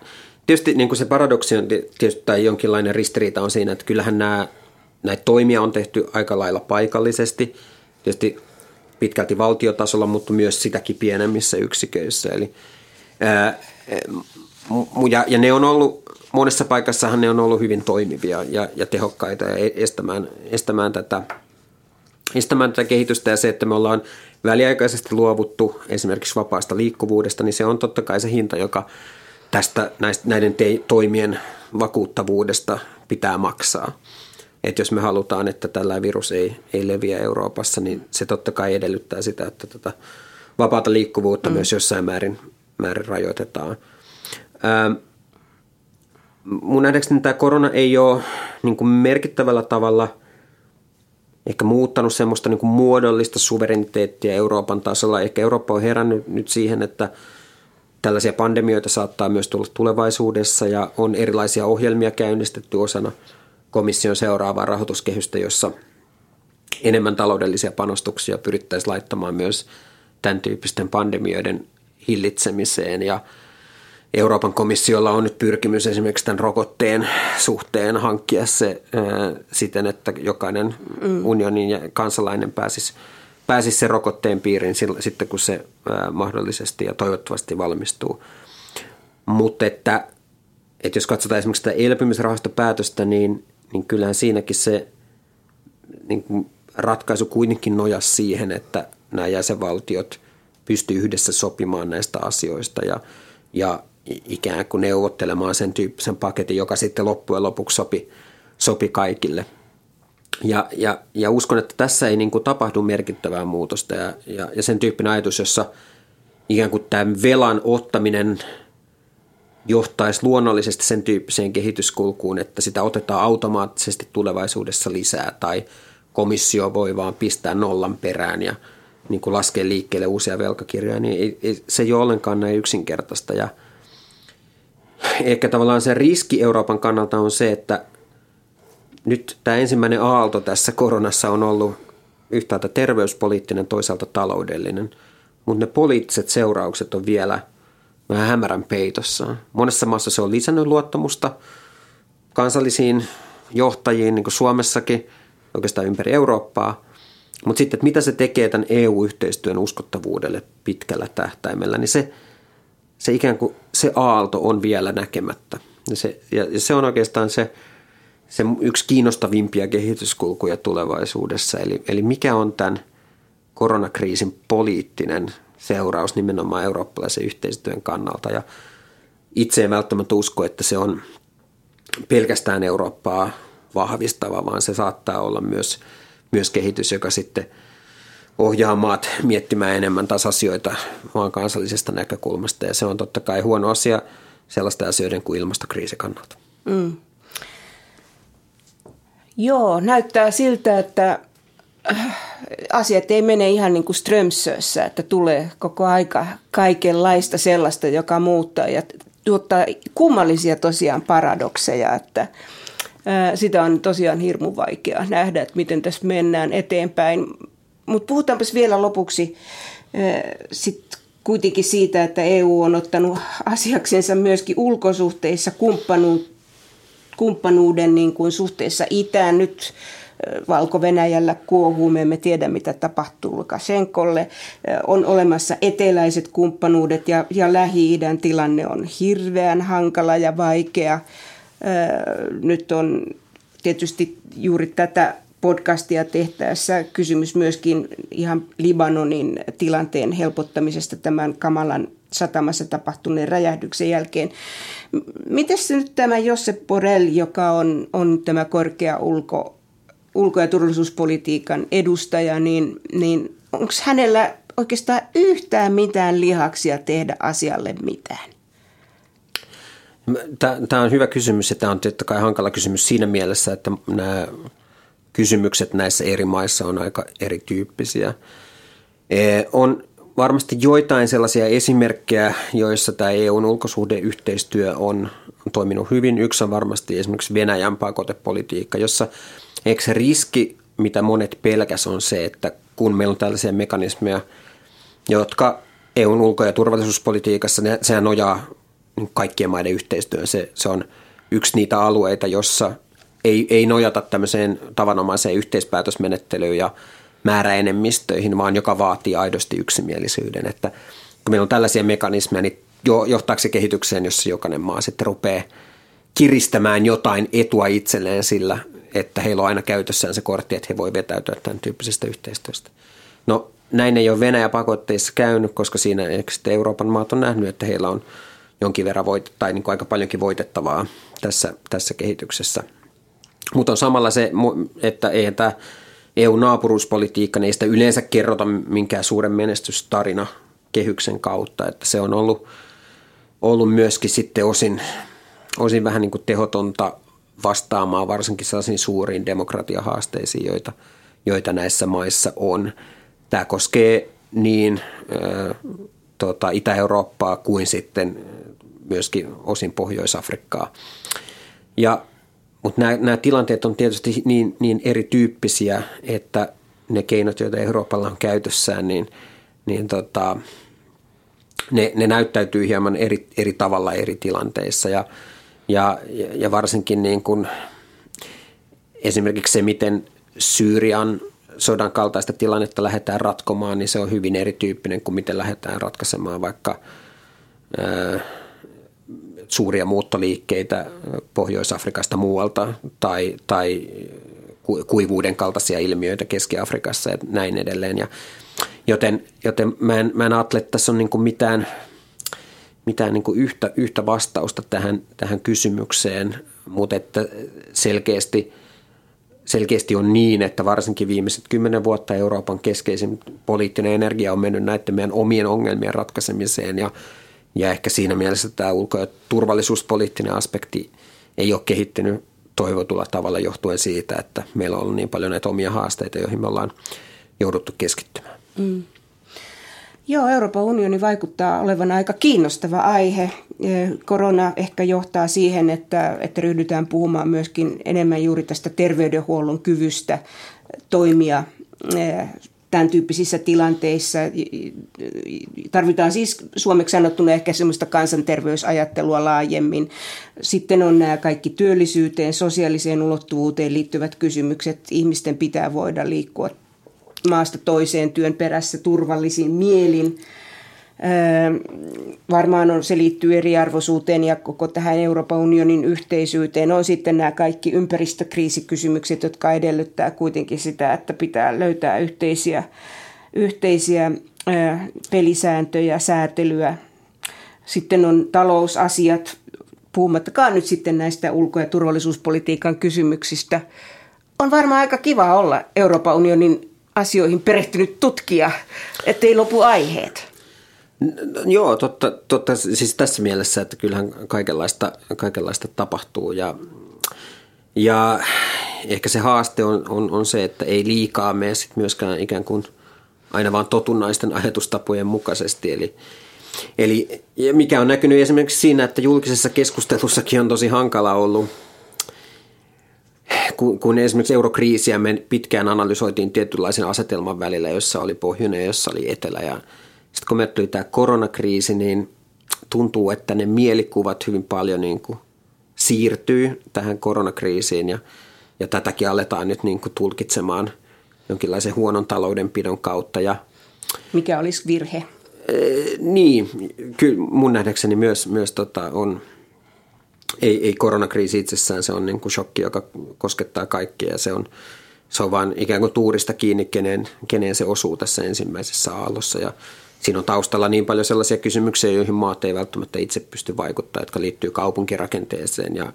[SPEAKER 2] tietysti niin kuin se paradoksi on tietysti, tai jonkinlainen ristiriita on siinä, että kyllähän nämä, näitä toimia on tehty aika lailla paikallisesti. Tietysti pitkälti valtiotasolla, mutta myös sitäkin pienemmissä yksiköissä. Eli, ää, ja, ja ne on ollut, monessa paikassahan ne on ollut hyvin toimivia ja, ja tehokkaita ja estämään, estämään, tätä, estämään tätä kehitystä ja se, että me ollaan väliaikaisesti luovuttu esimerkiksi vapaasta liikkuvuudesta, niin se on totta kai se hinta, joka tästä näistä, näiden te, toimien vakuuttavuudesta pitää maksaa. Että jos me halutaan, että tällä virus ei, ei leviä Euroopassa, niin se totta kai edellyttää sitä, että tätä vapaata liikkuvuutta mm. myös jossain määrin, määrin rajoitetaan. Ää, mun nähdäkseni tämä korona ei ole niin kuin merkittävällä tavalla ehkä muuttanut semmoista niin kuin muodollista suvereniteettia Euroopan tasolla. Ehkä Eurooppa on herännyt nyt siihen, että tällaisia pandemioita saattaa myös tulla tulevaisuudessa ja on erilaisia ohjelmia käynnistetty osana – komission seuraavaa rahoituskehystä, jossa enemmän taloudellisia panostuksia pyrittäisiin laittamaan myös tämän tyyppisten pandemioiden hillitsemiseen ja Euroopan komissiolla on nyt pyrkimys esimerkiksi tämän rokotteen suhteen hankkia se siten, että jokainen mm. unionin ja kansalainen pääsisi, pääsisi sen rokotteen piiriin sitten, kun se mahdollisesti ja toivottavasti valmistuu. Mutta että, että jos katsotaan esimerkiksi tätä elpymisrahastopäätöstä, niin niin kyllähän siinäkin se niin kuin ratkaisu kuitenkin nojasi siihen, että nämä jäsenvaltiot pystyy yhdessä sopimaan näistä asioista ja, ja ikään kuin neuvottelemaan sen tyyppisen paketin, joka sitten loppujen lopuksi sopi, sopi kaikille. Ja, ja, ja uskon, että tässä ei niin kuin tapahdu merkittävää muutosta ja, ja, ja sen tyyppinen ajatus, jossa ikään kuin tämä velan ottaminen – johtaisi luonnollisesti sen tyyppiseen kehityskulkuun, että sitä otetaan automaattisesti tulevaisuudessa lisää tai komissio voi vaan pistää nollan perään ja niin kuin laskea liikkeelle uusia velkakirjoja, niin ei, ei, se ei ole ollenkaan näin yksinkertaista. Ja ehkä tavallaan se riski Euroopan kannalta on se, että nyt tämä ensimmäinen aalto tässä koronassa on ollut yhtäältä terveyspoliittinen, toisaalta taloudellinen, mutta ne poliittiset seuraukset on vielä – vähän hämärän peitossa. Monessa maassa se on lisännyt luottamusta kansallisiin johtajiin, niin kuin Suomessakin, oikeastaan ympäri Eurooppaa. Mutta sitten, että mitä se tekee tämän EU-yhteistyön uskottavuudelle pitkällä tähtäimellä, niin se, se ikään kuin se aalto on vielä näkemättä. Ja se, ja se on oikeastaan se, se yksi kiinnostavimpia kehityskulkuja tulevaisuudessa. Eli, eli mikä on tämän koronakriisin poliittinen seuraus nimenomaan eurooppalaisen yhteistyön kannalta. Ja itse en välttämättä usko, että se on pelkästään Eurooppaa vahvistava, vaan se saattaa olla myös, myös kehitys, joka sitten ohjaa maat miettimään enemmän taas asioita maan kansallisesta näkökulmasta. Ja se on totta kai huono asia sellaista asioiden kuin ilmastokriisi kannalta. Mm.
[SPEAKER 1] Joo, näyttää siltä, että asiat ei mene ihan niin kuin Strömsössä, että tulee koko aika kaikenlaista sellaista, joka muuttaa ja tuottaa kummallisia tosiaan paradokseja, että sitä on tosiaan hirmu vaikea nähdä, että miten tässä mennään eteenpäin. Mutta puhutaanpas vielä lopuksi sit kuitenkin siitä, että EU on ottanut asiaksensa myöskin ulkosuhteissa kumppanuuden niin kuin suhteessa itään. Nyt Valko-Venäjällä kuohuu, me emme tiedä mitä tapahtuu Lukashenkolle. On olemassa eteläiset kumppanuudet ja, ja Lähi-idän tilanne on hirveän hankala ja vaikea. Nyt on tietysti juuri tätä podcastia tehtäessä kysymys myöskin ihan Libanonin tilanteen helpottamisesta tämän kamalan satamassa tapahtuneen räjähdyksen jälkeen. Miten nyt tämä Josep Borrell, joka on, on tämä korkea ulko, ulko- ja turvallisuuspolitiikan edustaja, niin, niin onko hänellä oikeastaan yhtään mitään lihaksia tehdä asialle mitään?
[SPEAKER 2] Tämä on hyvä kysymys ja tämä on tietysti kai hankala kysymys siinä mielessä, että nämä kysymykset näissä eri maissa on aika erityyppisiä. E, on varmasti joitain sellaisia esimerkkejä, joissa tämä EUn ulkosuhdeyhteistyö on toiminut hyvin. Yksi on varmasti esimerkiksi Venäjän pakotepolitiikka, jossa eikö se riski, mitä monet pelkäs on se, että kun meillä on tällaisia mekanismeja, jotka EUn ulko- ja turvallisuuspolitiikassa, ne, sehän nojaa kaikkien maiden yhteistyön. Se, se on yksi niitä alueita, jossa ei, ei nojata tämmöiseen tavanomaiseen yhteispäätösmenettelyyn ja määräenemmistöihin, vaan joka vaatii aidosti yksimielisyyden. Että kun meillä on tällaisia mekanismeja, niin jo, johtaako se kehitykseen, jossa jokainen maa sitten rupeaa kiristämään jotain etua itselleen sillä, että heillä on aina käytössään se kortti, että he voi vetäytyä tämän tyyppisestä yhteistyöstä. No näin ei ole Venäjä pakotteissa käynyt, koska siinä Euroopan maat on nähnyt, että heillä on jonkin verran voit, tai niin kuin aika paljonkin voitettavaa tässä, tässä kehityksessä. Mutta on samalla se, että eihän tämä EU-naapuruuspolitiikka, niin ei sitä yleensä kerrota minkään suuren menestystarina kehyksen kautta, että se on ollut, ollut myöskin sitten osin, osin vähän niin kuin tehotonta vastaamaan varsinkin sellaisiin suuriin demokratiahaasteisiin, joita, joita näissä maissa on. Tämä koskee niin äh, tota, Itä-Eurooppaa kuin sitten myöskin osin Pohjois-Afrikkaa. Ja mutta nämä, nämä tilanteet on tietysti niin, niin erityyppisiä, että ne keinot, joita Euroopalla on käytössään, niin, niin tota, ne, ne näyttäytyy hieman eri, eri tavalla eri tilanteissa. Ja, ja, ja varsinkin niin kuin esimerkiksi se, miten Syyrian sodan kaltaista tilannetta lähdetään ratkomaan, niin se on hyvin erityyppinen kuin miten lähdetään ratkaisemaan vaikka suuria muuttoliikkeitä Pohjois-Afrikasta muualta tai, tai kuivuuden kaltaisia ilmiöitä Keski-Afrikassa ja näin edelleen. Ja, joten joten mä, en, mä en ajattele, että tässä on niin mitään, mitään niin yhtä, yhtä vastausta tähän, tähän kysymykseen, mutta että selkeästi, selkeästi on niin, että varsinkin viimeiset kymmenen vuotta Euroopan keskeisin poliittinen energia on mennyt näiden meidän omien ongelmien ratkaisemiseen ja ja ehkä siinä mielessä tämä ulko- ja turvallisuuspoliittinen aspekti ei ole kehittynyt toivotulla tavalla johtuen siitä, että meillä on ollut niin paljon näitä omia haasteita, joihin me ollaan jouduttu keskittymään. Mm.
[SPEAKER 1] Joo, Euroopan unioni vaikuttaa olevan aika kiinnostava aihe. Korona ehkä johtaa siihen, että, että ryhdytään puhumaan myöskin enemmän juuri tästä terveydenhuollon kyvystä toimia tämän tyyppisissä tilanteissa. Tarvitaan siis suomeksi sanottuna ehkä semmoista kansanterveysajattelua laajemmin. Sitten on nämä kaikki työllisyyteen, sosiaaliseen ulottuvuuteen liittyvät kysymykset. Ihmisten pitää voida liikkua maasta toiseen työn perässä turvallisin mielin. Varmaan on, se liittyy eriarvoisuuteen ja koko tähän Euroopan unionin yhteisyyteen. On sitten nämä kaikki ympäristökriisikysymykset, jotka edellyttää kuitenkin sitä, että pitää löytää yhteisiä, yhteisiä pelisääntöjä, säätelyä. Sitten on talousasiat, puhumattakaan nyt sitten näistä ulko- ja turvallisuuspolitiikan kysymyksistä. On varmaan aika kiva olla Euroopan unionin asioihin perehtynyt tutkija, ettei lopu aiheet.
[SPEAKER 2] Joo, totta, totta, siis tässä mielessä, että kyllähän kaikenlaista, kaikenlaista tapahtuu ja, ja ehkä se haaste on, on, on se, että ei liikaa mene sit myöskään ikään kuin aina vaan totunnaisten ajatustapojen mukaisesti. Eli, eli mikä on näkynyt esimerkiksi siinä, että julkisessa keskustelussakin on tosi hankala ollut, kun, kun esimerkiksi eurokriisiä me pitkään analysoitiin tietynlaisen asetelman välillä, jossa oli pohjoinen ja jossa oli etelä ja sitten kun me tuli tämä koronakriisi, niin tuntuu, että ne mielikuvat hyvin paljon niin kuin siirtyy tähän koronakriisiin ja, ja tätäkin aletaan nyt niin kuin tulkitsemaan jonkinlaisen huonon taloudenpidon kautta. Ja,
[SPEAKER 1] Mikä olisi virhe?
[SPEAKER 2] niin, kyllä mun nähdäkseni myös, myös tota on, ei, ei koronakriisi itsessään, se on niin kuin shokki, joka koskettaa kaikkia ja se on, se on vaan ikään kuin tuurista kiinni, keneen, keneen se osuu tässä ensimmäisessä aallossa ja siinä on taustalla niin paljon sellaisia kysymyksiä, joihin maat ei välttämättä itse pysty vaikuttamaan, jotka liittyy kaupunkirakenteeseen ja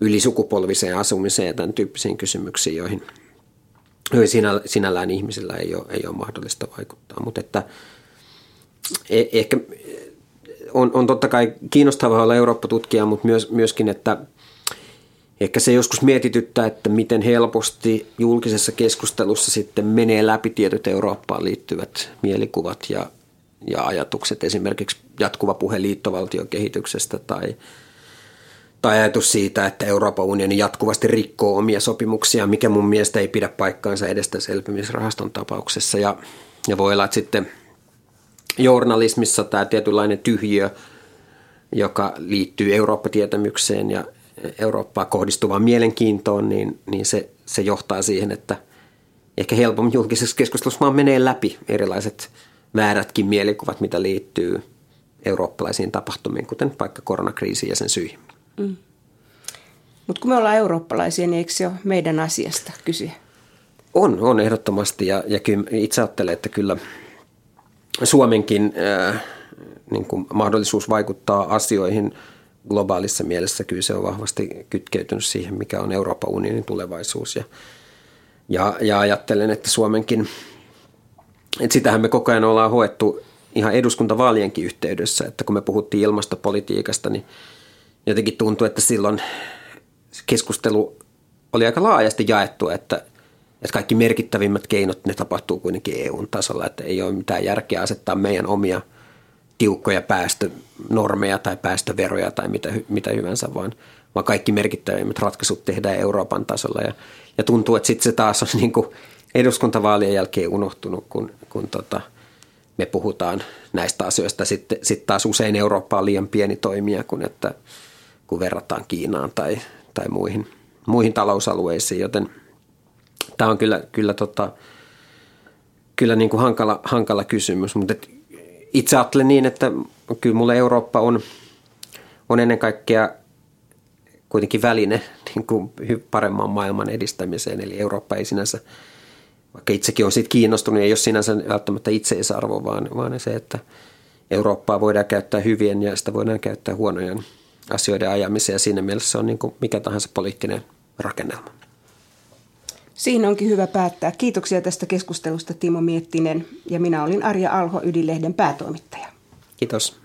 [SPEAKER 2] ylisukupolviseen asumiseen ja tämän tyyppisiin kysymyksiin, joihin, sinällään ihmisillä ei ole, ei ole mahdollista vaikuttaa. Mutta että e, ehkä on, on totta kai kiinnostavaa olla Eurooppa-tutkija, mutta myös, myöskin, että ehkä se joskus mietityttää, että miten helposti julkisessa keskustelussa sitten menee läpi tietyt Eurooppaan liittyvät mielikuvat ja, ja ajatukset, esimerkiksi jatkuva puhe liittovaltiokehityksestä tai, tai ajatus siitä, että Euroopan unioni jatkuvasti rikkoo omia sopimuksia, mikä mun mielestä ei pidä paikkaansa edes tässä elpymisrahaston tapauksessa. Ja, ja voi olla, että sitten journalismissa tämä tietynlainen tyhjiö, joka liittyy Eurooppa-tietämykseen ja Eurooppaa kohdistuvaan mielenkiintoon, niin, niin se, se johtaa siihen, että ehkä helpommin julkisessa keskustelussa vaan menee läpi erilaiset väärätkin mielikuvat, mitä liittyy eurooppalaisiin tapahtumiin, kuten vaikka koronakriisiin ja sen syihin. Mm.
[SPEAKER 1] Mutta kun me ollaan eurooppalaisia, niin eikö se ole meidän asiasta kysyä?
[SPEAKER 2] On, on ehdottomasti ja, ja kyllä itse ajattelen, että kyllä Suomenkin äh, niin kuin mahdollisuus vaikuttaa asioihin globaalissa mielessä, kyllä se on vahvasti kytkeytynyt siihen, mikä on Euroopan unionin tulevaisuus ja, ja, ja ajattelen, että Suomenkin, että sitähän me koko ajan ollaan hoettu ihan eduskuntavaalienkin yhteydessä, että kun me puhuttiin ilmastopolitiikasta, niin jotenkin tuntui, että silloin keskustelu oli aika laajasti jaettu, että, että kaikki merkittävimmät keinot, ne tapahtuu kuitenkin EUn tasolla, että ei ole mitään järkeä asettaa meidän omia tiukkoja päästönormeja tai päästöveroja tai mitä, mitä hyvänsä, vaan, vaan kaikki merkittävimmät ratkaisut tehdään Euroopan tasolla. Ja, ja tuntuu, että sitten se taas on *laughs* niin kuin eduskuntavaalien jälkeen unohtunut, kun, kun tota, me puhutaan näistä asioista. Sitten sit taas usein Eurooppa on liian pieni toimija, kun, että, kun verrataan Kiinaan tai, tai muihin, muihin talousalueisiin, joten tämä on kyllä, kyllä, tota, kyllä niin kuin hankala, hankala kysymys, mutta itse ajattelen niin, että kyllä mulle Eurooppa on, on ennen kaikkea kuitenkin väline niin kuin paremman maailman edistämiseen, eli Eurooppa ei sinänsä – vaikka itsekin on siitä kiinnostunut, ei ole sinänsä välttämättä itseisarvo, vaan, vaan se, että Eurooppaa voidaan käyttää hyvien ja sitä voidaan käyttää huonojen asioiden ajamiseen ja siinä mielessä se on niin kuin mikä tahansa poliittinen rakennelma.
[SPEAKER 1] Siinä onkin hyvä päättää. Kiitoksia tästä keskustelusta Timo Miettinen ja minä olin Arja Alho Ydinlehden päätoimittaja.
[SPEAKER 2] Kiitos.